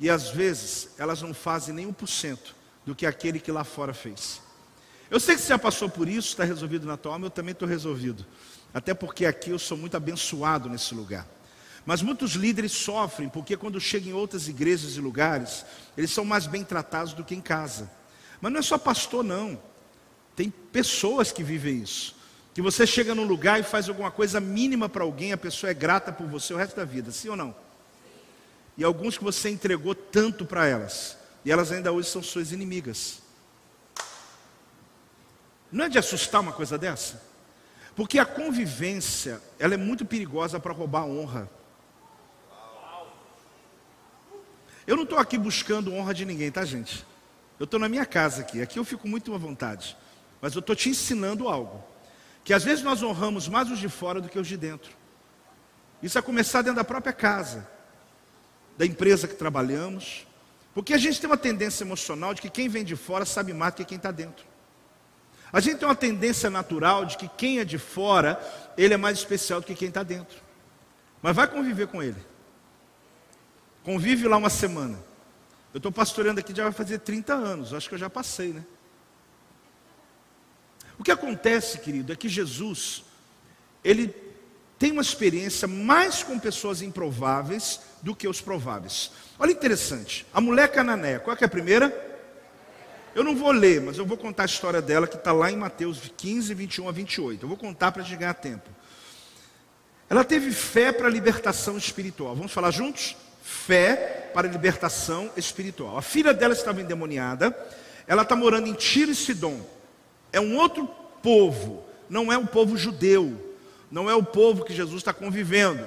E às vezes elas não fazem nem um por cento do que aquele que lá fora fez. Eu sei que você já passou por isso, está resolvido na tua alma, eu também estou resolvido. Até porque aqui eu sou muito abençoado nesse lugar. Mas muitos líderes sofrem porque quando chegam em outras igrejas e lugares, eles são mais bem tratados do que em casa. Mas não é só pastor, não. Tem pessoas que vivem isso. Que você chega num lugar e faz alguma coisa mínima para alguém, a pessoa é grata por você o resto da vida, sim ou não? E alguns que você entregou tanto para elas, e elas ainda hoje são suas inimigas. Não é de assustar uma coisa dessa? Porque a convivência, ela é muito perigosa para roubar a honra. Eu não estou aqui buscando honra de ninguém, tá, gente? Eu estou na minha casa aqui. Aqui eu fico muito à vontade. Mas eu estou te ensinando algo. Que às vezes nós honramos mais os de fora do que os de dentro. Isso é começar dentro da própria casa, da empresa que trabalhamos. Porque a gente tem uma tendência emocional de que quem vem de fora sabe mais do que quem está dentro. A gente tem uma tendência natural de que quem é de fora, ele é mais especial do que quem está dentro. Mas vai conviver com ele. Convive lá uma semana. Eu estou pastoreando aqui já vai fazer 30 anos, acho que eu já passei, né? O que acontece, querido, é que Jesus, ele tem uma experiência mais com pessoas improváveis do que os prováveis. Olha interessante, a mulher cananeia, qual é, é a primeira? Eu não vou ler, mas eu vou contar a história dela que está lá em Mateus 15, 21 a 28. Eu vou contar para a gente ganhar tempo. Ela teve fé para a libertação espiritual. Vamos falar juntos? Fé para libertação espiritual. A filha dela estava endemoniada, ela está morando em Tiro e Sidom. É um outro povo, não é o povo judeu, não é o povo que Jesus está convivendo.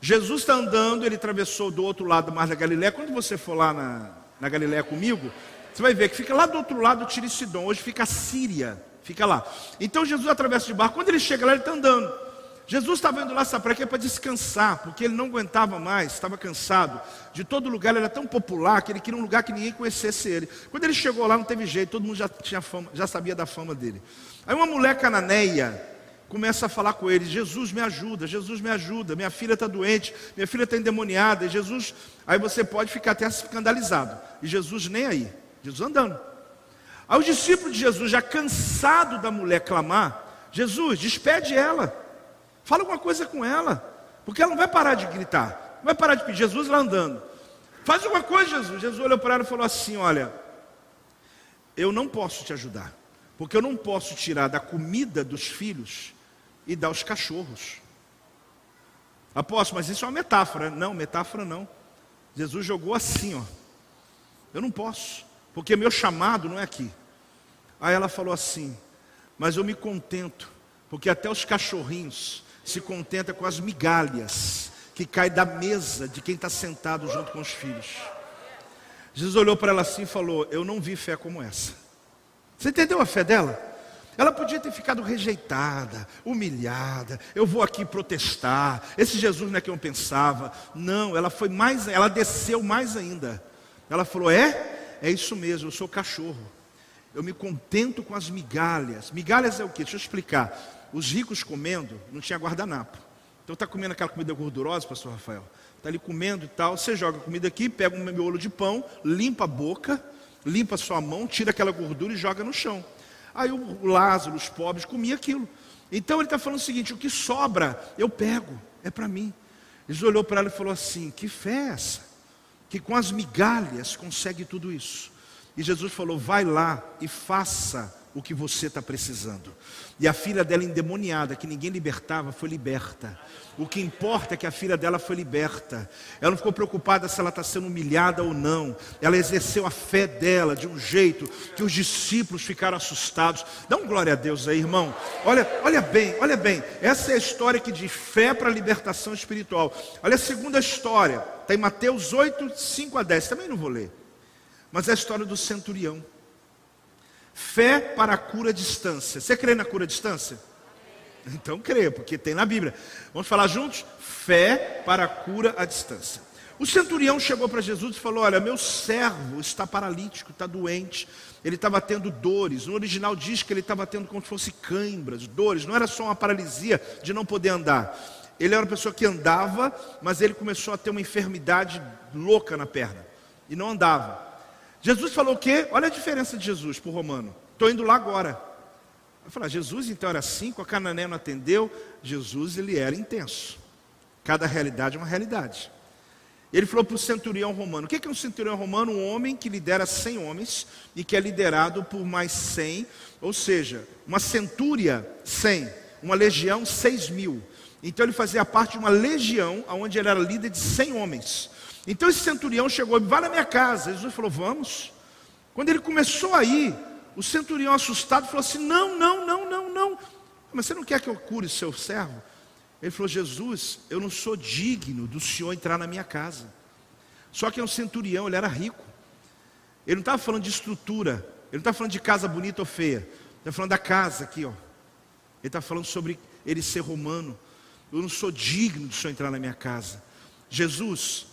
Jesus está andando, ele atravessou do outro lado do Mar da Galiléia. Quando você for lá na, na Galiléia comigo, você vai ver que fica lá do outro lado do Tiro e Sidom. Hoje fica a Síria, fica lá. Então Jesus atravessa de barco. Quando ele chega lá, ele está andando. Jesus estava indo lá, sabe para quê? Para descansar, porque ele não aguentava mais, estava cansado. De todo lugar, ele era tão popular que ele queria um lugar que ninguém conhecesse ele. Quando ele chegou lá, não teve jeito, todo mundo já, tinha fama, já sabia da fama dele. Aí uma mulher cananeia começa a falar com ele: Jesus me ajuda, Jesus me ajuda, minha filha está doente, minha filha está endemoniada. E Jesus, aí você pode ficar até escandalizado. E Jesus nem aí, Jesus andando. Aí os discípulos de Jesus, já cansado da mulher clamar, Jesus, despede ela. Fala alguma coisa com ela, porque ela não vai parar de gritar, não vai parar de pedir. Jesus lá andando. Faz alguma coisa, Jesus. Jesus olhou para ela e falou assim: Olha, eu não posso te ajudar, porque eu não posso tirar da comida dos filhos e dar aos cachorros. Apóstolo, mas isso é uma metáfora. Não, metáfora não. Jesus jogou assim, ó. Eu não posso, porque meu chamado não é aqui. Aí ela falou assim: Mas eu me contento, porque até os cachorrinhos se contenta com as migalhas que caem da mesa de quem está sentado junto com os filhos. Jesus olhou para ela assim e falou: Eu não vi fé como essa. Você entendeu a fé dela? Ela podia ter ficado rejeitada, humilhada. Eu vou aqui protestar. Esse Jesus não é quem eu pensava. Não, ela foi mais, ela desceu mais ainda. Ela falou: É, é isso mesmo. Eu sou cachorro. Eu me contento com as migalhas. Migalhas é o que? Deixa eu explicar. Os ricos comendo, não tinha guardanapo. Então está comendo aquela comida gordurosa, pastor Rafael. Está ali comendo e tal. Você joga a comida aqui, pega um miolo de pão, limpa a boca, limpa a sua mão, tira aquela gordura e joga no chão. Aí o Lázaro, os pobres, comia aquilo. Então ele está falando o seguinte: o que sobra, eu pego, é para mim. Jesus olhou para ela e falou assim: que fé é essa? Que com as migalhas consegue tudo isso. E Jesus falou: vai lá e faça o que você está precisando. E a filha dela endemoniada, que ninguém libertava, foi liberta. O que importa é que a filha dela foi liberta. Ela não ficou preocupada se ela está sendo humilhada ou não. Ela exerceu a fé dela de um jeito que os discípulos ficaram assustados. Dá um glória a Deus aí, irmão. Olha, olha bem, olha bem. Essa é a história que diz fé para a libertação espiritual. Olha a segunda história. Está em Mateus 8, 5 a 10. Também não vou ler. Mas é a história do centurião. Fé para a cura à distância. Você crê na cura à distância? Então crê, porque tem na Bíblia. Vamos falar juntos? Fé para a cura à distância. O centurião chegou para Jesus e falou: Olha, meu servo está paralítico, está doente, ele estava tendo dores. No original diz que ele estava tendo como se fosse cãibras, dores, não era só uma paralisia de não poder andar. Ele era uma pessoa que andava, mas ele começou a ter uma enfermidade louca na perna e não andava. Jesus falou o quê? Olha a diferença de Jesus para o romano. Estou indo lá agora. Eu falei, ah, Jesus então era assim, com a canané não atendeu. Jesus ele era intenso. Cada realidade é uma realidade. Ele falou para o centurião romano. O que é um centurião romano? Um homem que lidera 100 homens e que é liderado por mais 100, ou seja, uma centúria 100, uma legião 6 mil. Então ele fazia parte de uma legião onde ele era líder de 100 homens. Então esse centurião chegou vai na minha casa. Jesus falou: Vamos. Quando ele começou a ir, o centurião assustado falou assim: Não, não, não, não, não. Mas você não quer que eu cure seu servo? Ele falou: Jesus, eu não sou digno do senhor entrar na minha casa. Só que é um centurião, ele era rico. Ele não estava falando de estrutura, ele não estava falando de casa bonita ou feia. Ele está falando da casa aqui, ó. Ele está falando sobre ele ser romano. Eu não sou digno do senhor entrar na minha casa. Jesus,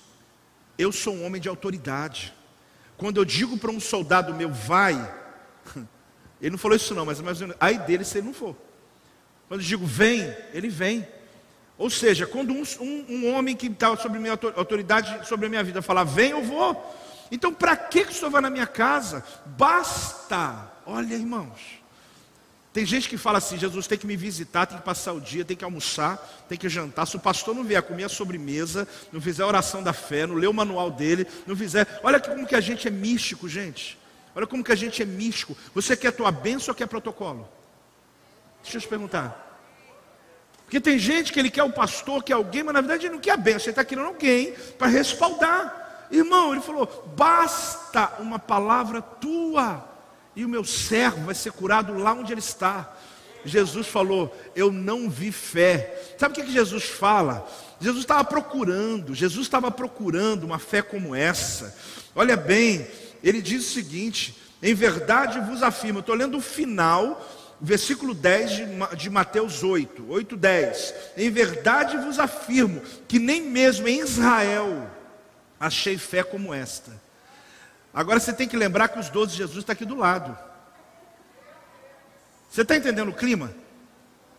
eu sou um homem de autoridade. Quando eu digo para um soldado meu, vai, ele não falou isso não, mas aí dele se ele não for. Quando eu digo vem, ele vem. Ou seja, quando um, um, um homem que está sobre minha autoridade, sobre a minha vida, falar vem, eu vou. Então, para que o senhor vai na minha casa? Basta, olha irmãos, tem gente que fala assim: Jesus tem que me visitar, tem que passar o dia, tem que almoçar, tem que jantar. Se o pastor não vier comer a sobremesa, não fizer a oração da fé, não ler o manual dele, não fizer. Olha como que a gente é místico, gente. Olha como que a gente é místico. Você quer a tua bênção ou quer protocolo? Deixa eu te perguntar. Porque tem gente que ele quer o pastor, quer alguém, mas na verdade ele não quer a bênção, ele está querendo alguém para respaldar. Irmão, ele falou: basta uma palavra tua e o meu servo vai ser curado lá onde ele está. Jesus falou: Eu não vi fé. Sabe o que, que Jesus fala? Jesus estava procurando, Jesus estava procurando uma fé como essa. Olha bem, ele diz o seguinte: Em verdade vos afirmo, estou lendo o final, versículo 10 de, de Mateus 8, 8, 10. Em verdade vos afirmo que nem mesmo em Israel achei fé como esta. Agora você tem que lembrar que os doze de Jesus está aqui do lado. Você está entendendo o clima?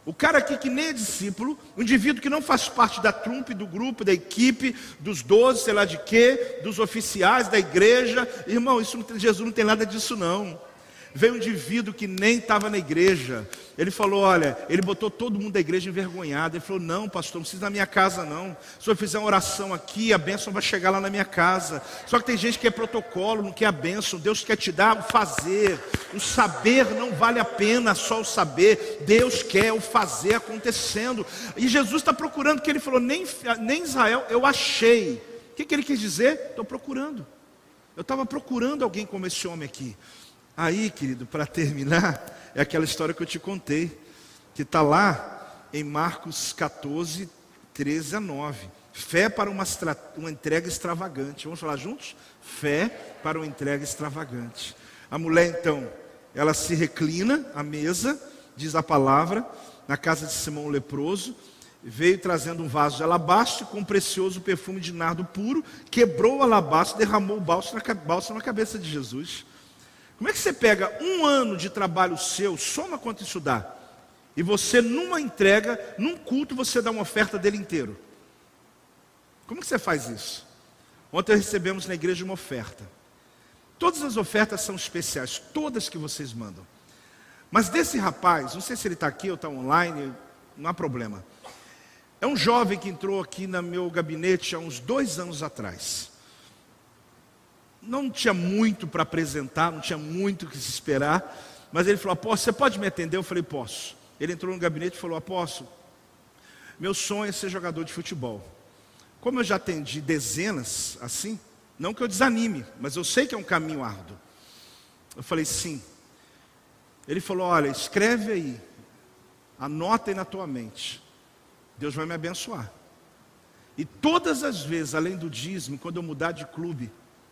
O cara aqui que nem é discípulo, um indivíduo que não faz parte da trumpe, do grupo, da equipe, dos doze, sei lá de quê, dos oficiais, da igreja. Irmão, isso Jesus não tem nada disso não. Veio um indivíduo que nem estava na igreja. Ele falou: Olha, ele botou todo mundo da igreja envergonhado. Ele falou: Não, pastor, não precisa na minha casa, não. Se eu fizer uma oração aqui, a bênção vai chegar lá na minha casa. Só que tem gente que é protocolo, não quer a bênção. Deus quer te dar o fazer. O saber não vale a pena só o saber. Deus quer o fazer acontecendo. E Jesus está procurando, que ele falou: Nem, nem Israel eu achei. O que, que ele quis dizer? Estou procurando. Eu estava procurando alguém como esse homem aqui. Aí, querido, para terminar, é aquela história que eu te contei, que está lá em Marcos 14, 13 a 9. Fé para uma, uma entrega extravagante. Vamos falar juntos? Fé para uma entrega extravagante. A mulher, então, ela se reclina à mesa, diz a palavra, na casa de Simão leproso, veio trazendo um vaso de alabastro com um precioso perfume de nardo puro, quebrou o alabastro, derramou o bálsamo na cabeça de Jesus. Como é que você pega um ano de trabalho seu, soma quanto isso dá, e você numa entrega, num culto, você dá uma oferta dele inteiro? Como que você faz isso? Ontem recebemos na igreja uma oferta. Todas as ofertas são especiais, todas que vocês mandam. Mas desse rapaz, não sei se ele está aqui ou está online, não há problema. É um jovem que entrou aqui no meu gabinete há uns dois anos atrás não tinha muito para apresentar, não tinha muito o que se esperar, mas ele falou: Apóstolo, você pode me atender? Eu falei: Posso. Ele entrou no gabinete e falou: Apóstolo, meu sonho é ser jogador de futebol. Como eu já atendi dezenas assim, não que eu desanime, mas eu sei que é um caminho árduo. Eu falei: Sim. Ele falou: Olha, escreve aí, anota aí na tua mente, Deus vai me abençoar. E todas as vezes, além do dízimo, quando eu mudar de clube,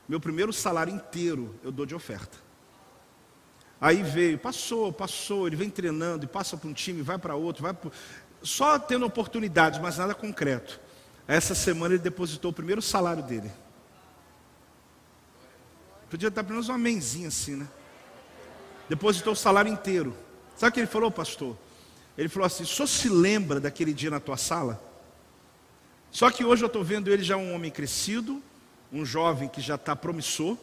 meu primeiro salário inteiro eu dou de oferta. Aí veio, passou, passou, ele vem treinando e passa para um time, vai para outro, vai pro... só tendo oportunidades, mas nada concreto. Essa semana ele depositou o primeiro salário dele. Podia estar pelo menos uma menzinha assim, né? Depositou o salário inteiro. Sabe o que ele falou, pastor? Ele falou assim: só se lembra daquele dia na tua sala? Só que hoje eu estou vendo ele já um homem crescido, um jovem que já está promissor,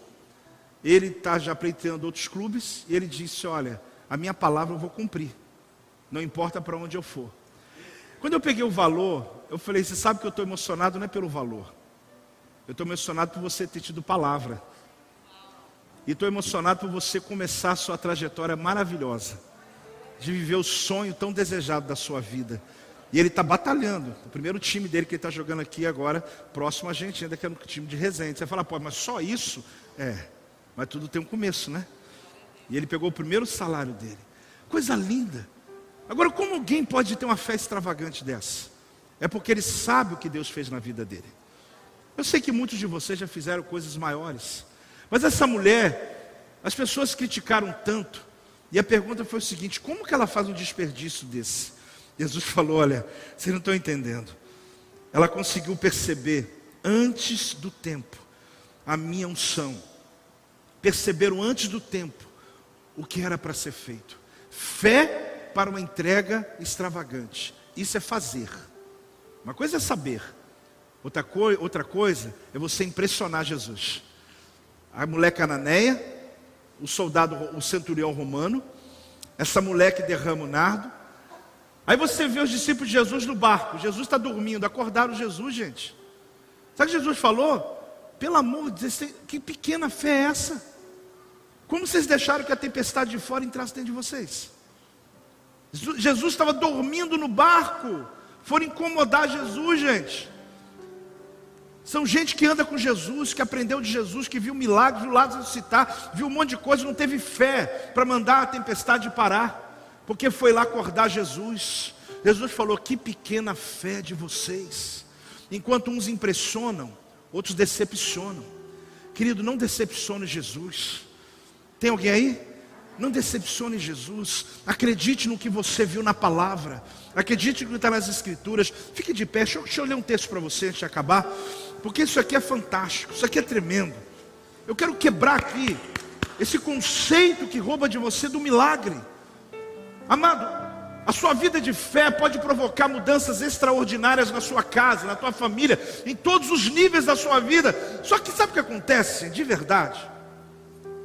ele está já pleiteando outros clubes, e ele disse: Olha, a minha palavra eu vou cumprir, não importa para onde eu for. Quando eu peguei o valor, eu falei: Você sabe que eu estou emocionado não é pelo valor, eu estou emocionado por você ter tido palavra, e estou emocionado por você começar a sua trajetória maravilhosa, de viver o sonho tão desejado da sua vida. E ele está batalhando. O primeiro time dele que ele está jogando aqui agora, próximo a gente, ainda que é no time de Resende. Você fala, pô, mas só isso? É, mas tudo tem um começo, né? E ele pegou o primeiro salário dele. Coisa linda. Agora, como alguém pode ter uma fé extravagante dessa? É porque ele sabe o que Deus fez na vida dele. Eu sei que muitos de vocês já fizeram coisas maiores. Mas essa mulher, as pessoas criticaram tanto. E a pergunta foi o seguinte: como que ela faz um desperdício desse? Jesus falou: Olha, vocês não estão entendendo. Ela conseguiu perceber antes do tempo a minha unção. Perceberam antes do tempo o que era para ser feito. Fé para uma entrega extravagante. Isso é fazer. Uma coisa é saber. Outra, outra coisa é você impressionar Jesus. A mulher cananeia, o soldado, o centurião romano, essa mulher que derrama o nardo, Aí você vê os discípulos de Jesus no barco. Jesus está dormindo. Acordaram Jesus, gente. Sabe o que Jesus falou? Pelo amor de Deus, que pequena fé é essa? Como vocês deixaram que a tempestade de fora entrasse dentro de vocês? Jesus estava dormindo no barco. Foram incomodar Jesus, gente. São gente que anda com Jesus, que aprendeu de Jesus, que viu milagres, viu Lázaro citar, viu um monte de coisa, não teve fé para mandar a tempestade parar porque foi lá acordar Jesus. Jesus falou: Que pequena fé de vocês. Enquanto uns impressionam, outros decepcionam. Querido, não decepcione Jesus. Tem alguém aí? Não decepcione Jesus. Acredite no que você viu na palavra. Acredite no que está nas escrituras. Fique de pé. Deixa eu, deixa eu ler um texto para você antes de acabar. Porque isso aqui é fantástico. Isso aqui é tremendo. Eu quero quebrar aqui esse conceito que rouba de você do milagre. Amado, a sua vida de fé pode provocar mudanças extraordinárias na sua casa, na tua família, em todos os níveis da sua vida. Só que sabe o que acontece? De verdade.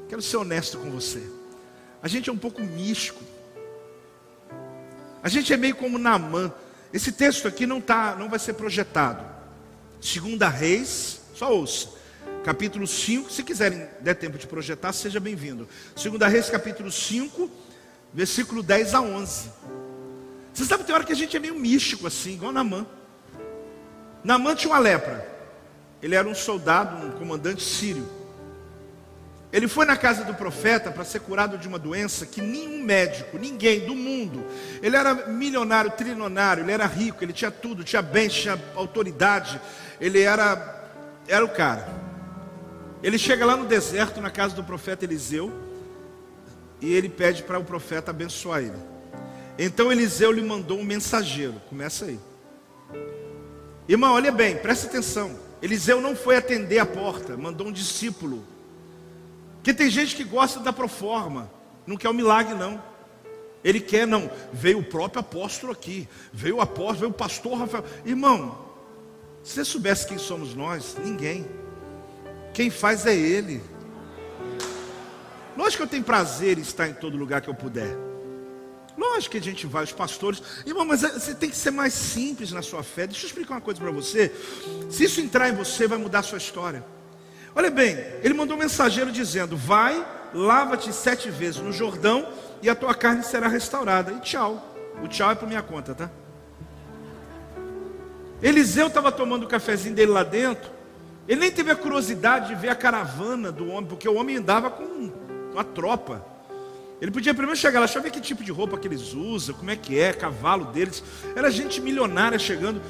Quero ser honesto com você. A gente é um pouco místico. A gente é meio como Naamã. Esse texto aqui não tá, não vai ser projetado. Segunda Reis, só ouça. Capítulo 5, se quiserem der tempo de projetar, seja bem-vindo. Segunda Reis, capítulo 5, versículo 10 a 11. Você sabe, tem hora que a gente é meio místico assim, igual Naamã. Naamã tinha uma lepra. Ele era um soldado, um comandante sírio. Ele foi na casa do profeta para ser curado de uma doença que nenhum médico, ninguém do mundo. Ele era milionário, trilionário, ele era rico, ele tinha tudo, tinha bens, tinha autoridade. Ele era era o cara. Ele chega lá no deserto, na casa do profeta Eliseu, e ele pede para o profeta abençoar ele. Então Eliseu lhe mandou um mensageiro. Começa aí. Irmão, olha bem, presta atenção. Eliseu não foi atender a porta, mandou um discípulo porque tem gente que gosta da proforma, não quer o milagre, não. Ele quer, não. Veio o próprio apóstolo aqui, veio o apóstolo, veio o pastor Rafael. Irmão, se você soubesse quem somos nós, ninguém. Quem faz é Ele. Lógico que eu tenho prazer em estar em todo lugar que eu puder. Lógico que a gente vai, os pastores. Irmão, mas é, você tem que ser mais simples na sua fé. Deixa eu explicar uma coisa para você. Se isso entrar em você, vai mudar a sua história. Olha bem, ele mandou um mensageiro dizendo: Vai, lava-te sete vezes no Jordão e a tua carne será restaurada. E tchau. O tchau é por minha conta, tá? Eliseu estava tomando o cafezinho dele lá dentro. Ele nem teve a curiosidade de ver a caravana do homem, porque o homem andava com uma tropa. Ele podia primeiro chegar lá, deixa eu ver que tipo de roupa que eles usam, como é que é, cavalo deles. Era gente milionária chegando.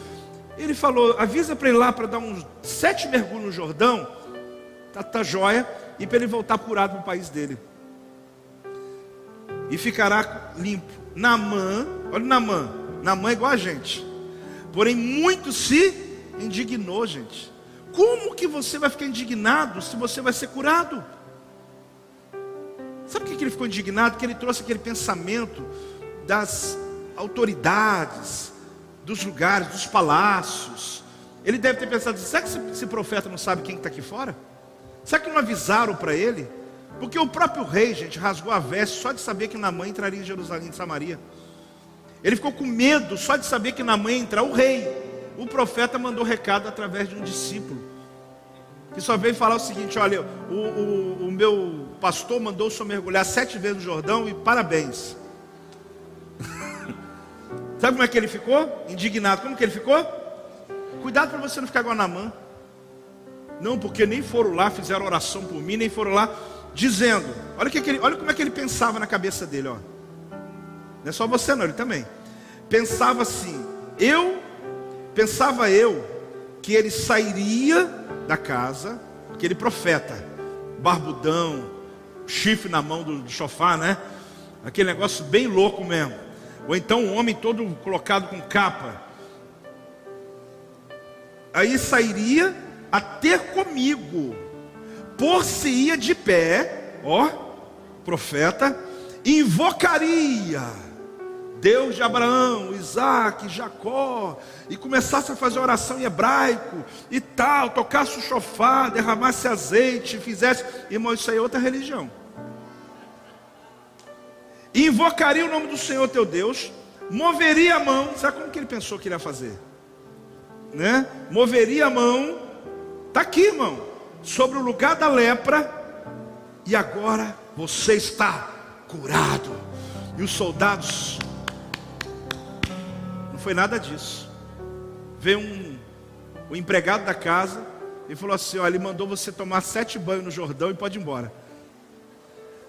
Ele falou: avisa para ele lá para dar uns sete mergulhos no Jordão tá, tá jóia, e para ele voltar curado para o país dele. E ficará limpo. Namã, olha Namã, Namã é igual a gente. Porém, muito se indignou, gente. Como que você vai ficar indignado se você vai ser curado? Sabe por que ele ficou indignado? Porque ele trouxe aquele pensamento das autoridades, dos lugares, dos palácios. Ele deve ter pensado: será que esse profeta não sabe quem está aqui fora? Será que não avisaram para ele? Porque o próprio rei, gente, rasgou a veste só de saber que Namã entraria em Jerusalém de Samaria. Ele ficou com medo só de saber que Namã ia entrar. O rei, o profeta mandou recado através de um discípulo. Que só veio falar o seguinte: olha, o, o, o meu pastor mandou o senhor mergulhar sete vezes no Jordão e parabéns. Sabe como é que ele ficou? Indignado. Como que ele ficou? Cuidado para você não ficar igual Namã. Não, porque nem foram lá, fizeram oração por mim, nem foram lá dizendo. Olha, que ele, olha como é que ele pensava na cabeça dele, ó. Não é só você não, ele também. Pensava assim, eu, pensava eu, que ele sairia da casa, aquele profeta, barbudão, chifre na mão do, sofá, né? Aquele negócio bem louco mesmo. Ou então um homem todo colocado com capa. Aí sairia a ter comigo, por-se-ia de pé, ó, profeta, invocaria Deus de Abraão, Isaac, Jacó, e começasse a fazer oração em hebraico e tal, tocasse o chofar, derramasse azeite, fizesse, irmão, isso aí é outra religião. E invocaria o nome do Senhor teu Deus, moveria a mão, sabe como que ele pensou que iria fazer? Né? Moveria a mão Está aqui, irmão, sobre o lugar da lepra, e agora você está curado. E os soldados, foi nada disso. Veio um, o empregado da casa e falou assim: Olha, ele mandou você tomar sete banhos no Jordão e pode ir embora.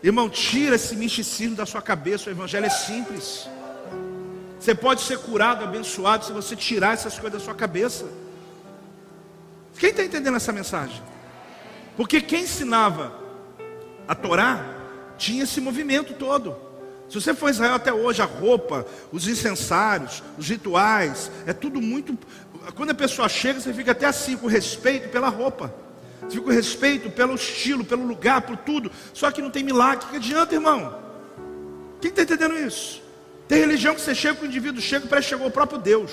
Irmão, tira esse misticismo da sua cabeça, o evangelho é simples. Você pode ser curado, abençoado, se você tirar essas coisas da sua cabeça. Quem está entendendo essa mensagem? Porque quem ensinava a Torá tinha esse movimento todo. Se você for a Israel até hoje, a roupa, os incensários, os rituais, é tudo muito. Quando a pessoa chega, você fica até assim, com respeito pela roupa. Você fica com respeito pelo estilo, pelo lugar, por tudo. Só que não tem milagre. Que adianta, irmão? Quem está entendendo isso? Tem religião que você chega, o indivíduo chega, parece que chegou o próprio Deus.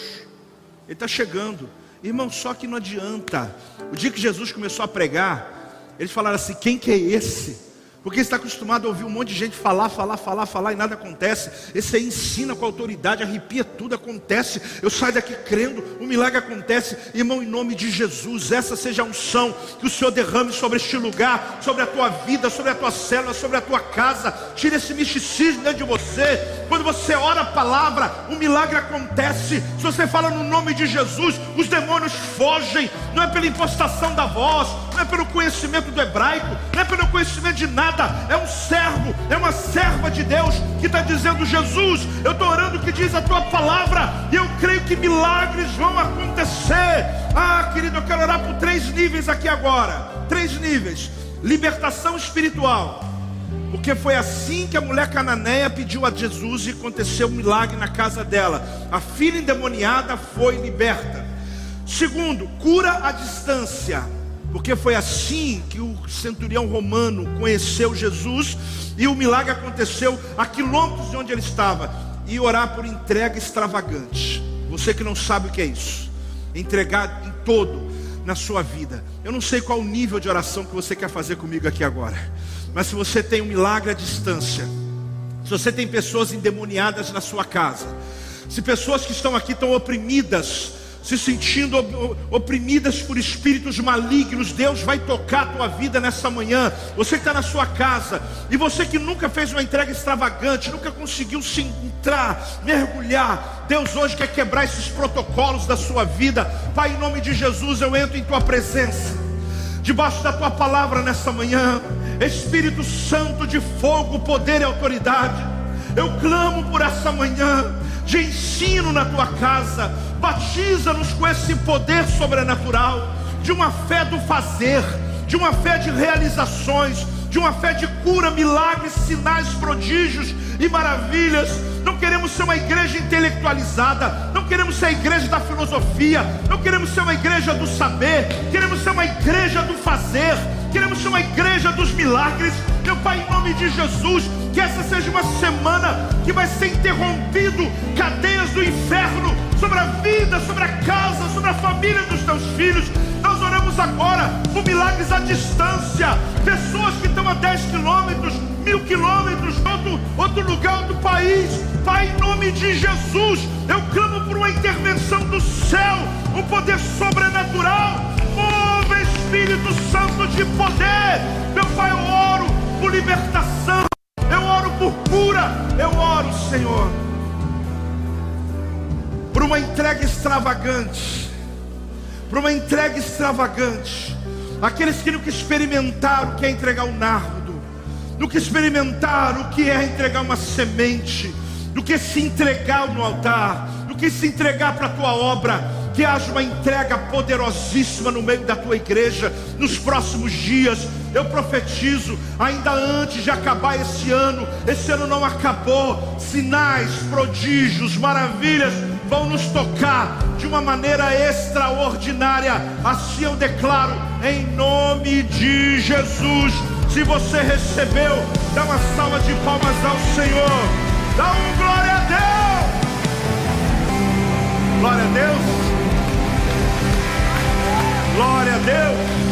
Ele está chegando. Irmão, só que não adianta. O dia que Jesus começou a pregar, eles falaram assim: quem que é esse? Porque está acostumado a ouvir um monte de gente falar, falar, falar, falar e nada acontece. Esse aí ensina com autoridade, arrepia tudo, acontece. Eu saio daqui crendo, o milagre acontece. Irmão, em nome de Jesus, essa seja a unção que o Senhor derrame sobre este lugar, sobre a tua vida, sobre a tua célula, sobre a tua casa. Tira esse misticismo dentro de você. Quando você ora a palavra, o milagre acontece. Se você fala no nome de Jesus, os demônios fogem. Não é pela impostação da voz, não é pelo conhecimento do hebraico, não é pelo conhecimento de nada é um servo, é uma serva de Deus que está dizendo: Jesus, eu estou orando o que diz a tua palavra, e eu creio que milagres vão acontecer. Ah, querido, eu quero orar por três níveis aqui agora: três níveis. Libertação espiritual. Porque foi assim que a mulher cananeia pediu a Jesus e aconteceu um milagre na casa dela. A filha endemoniada foi liberta. Segundo, cura à distância porque foi assim que o centurião romano conheceu Jesus e o milagre aconteceu a quilômetros de onde ele estava. E orar por entrega extravagante. Você que não sabe o que é isso, entregar em todo na sua vida. Eu não sei qual o nível de oração que você quer fazer comigo aqui agora, mas se você tem um milagre à distância, se você tem pessoas endemoniadas na sua casa, se pessoas que estão aqui estão oprimidas, se sentindo oprimidas por espíritos malignos, Deus vai tocar a tua vida nessa manhã. Você que está na sua casa, e você que nunca fez uma entrega extravagante, nunca conseguiu se entrar, mergulhar, Deus hoje quer quebrar esses protocolos da sua vida. Pai, em nome de Jesus, eu entro em tua presença, debaixo da tua palavra nessa manhã, Espírito Santo de fogo, poder e autoridade. Eu clamo por essa manhã de ensino na tua casa. Batiza-nos com esse poder sobrenatural, de uma fé do fazer, de uma fé de realizações, de uma fé de cura, milagres, sinais, prodígios e maravilhas. Não queremos ser uma igreja intelectualizada, não queremos ser a igreja da filosofia, não queremos ser uma igreja do saber, queremos ser uma igreja do fazer, queremos ser uma igreja dos milagres. Meu Pai, em nome de Jesus, que essa seja uma semana que vai ser interrompido cadeias do inferno sobre a vida, sobre a casa, sobre a família dos teus filhos. Nós oramos agora por milagres à distância, pessoas que estão a 10 quilômetros, mil quilômetros, outro, outro lugar do país. Pai, em nome de Jesus, eu clamo por uma intervenção do céu, um poder sobrenatural. Move Espírito Santo de poder. Meu Pai, eu oro por libertação por cura, eu oro, Senhor, por uma entrega extravagante, por uma entrega extravagante. Aqueles que nunca experimentaram o que é entregar um nardo, nunca experimentaram o que é entregar uma semente, do que se entregar no altar, do que se entregar para a tua obra que haja uma entrega poderosíssima no meio da tua igreja nos próximos dias. Eu profetizo, ainda antes de acabar esse ano, esse ano não acabou, sinais, prodígios, maravilhas vão nos tocar de uma maneira extraordinária. Assim eu declaro, em nome de Jesus. Se você recebeu, dá uma salva de palmas ao Senhor. Dá um glória a Deus. Glória a Deus. Glória a Deus.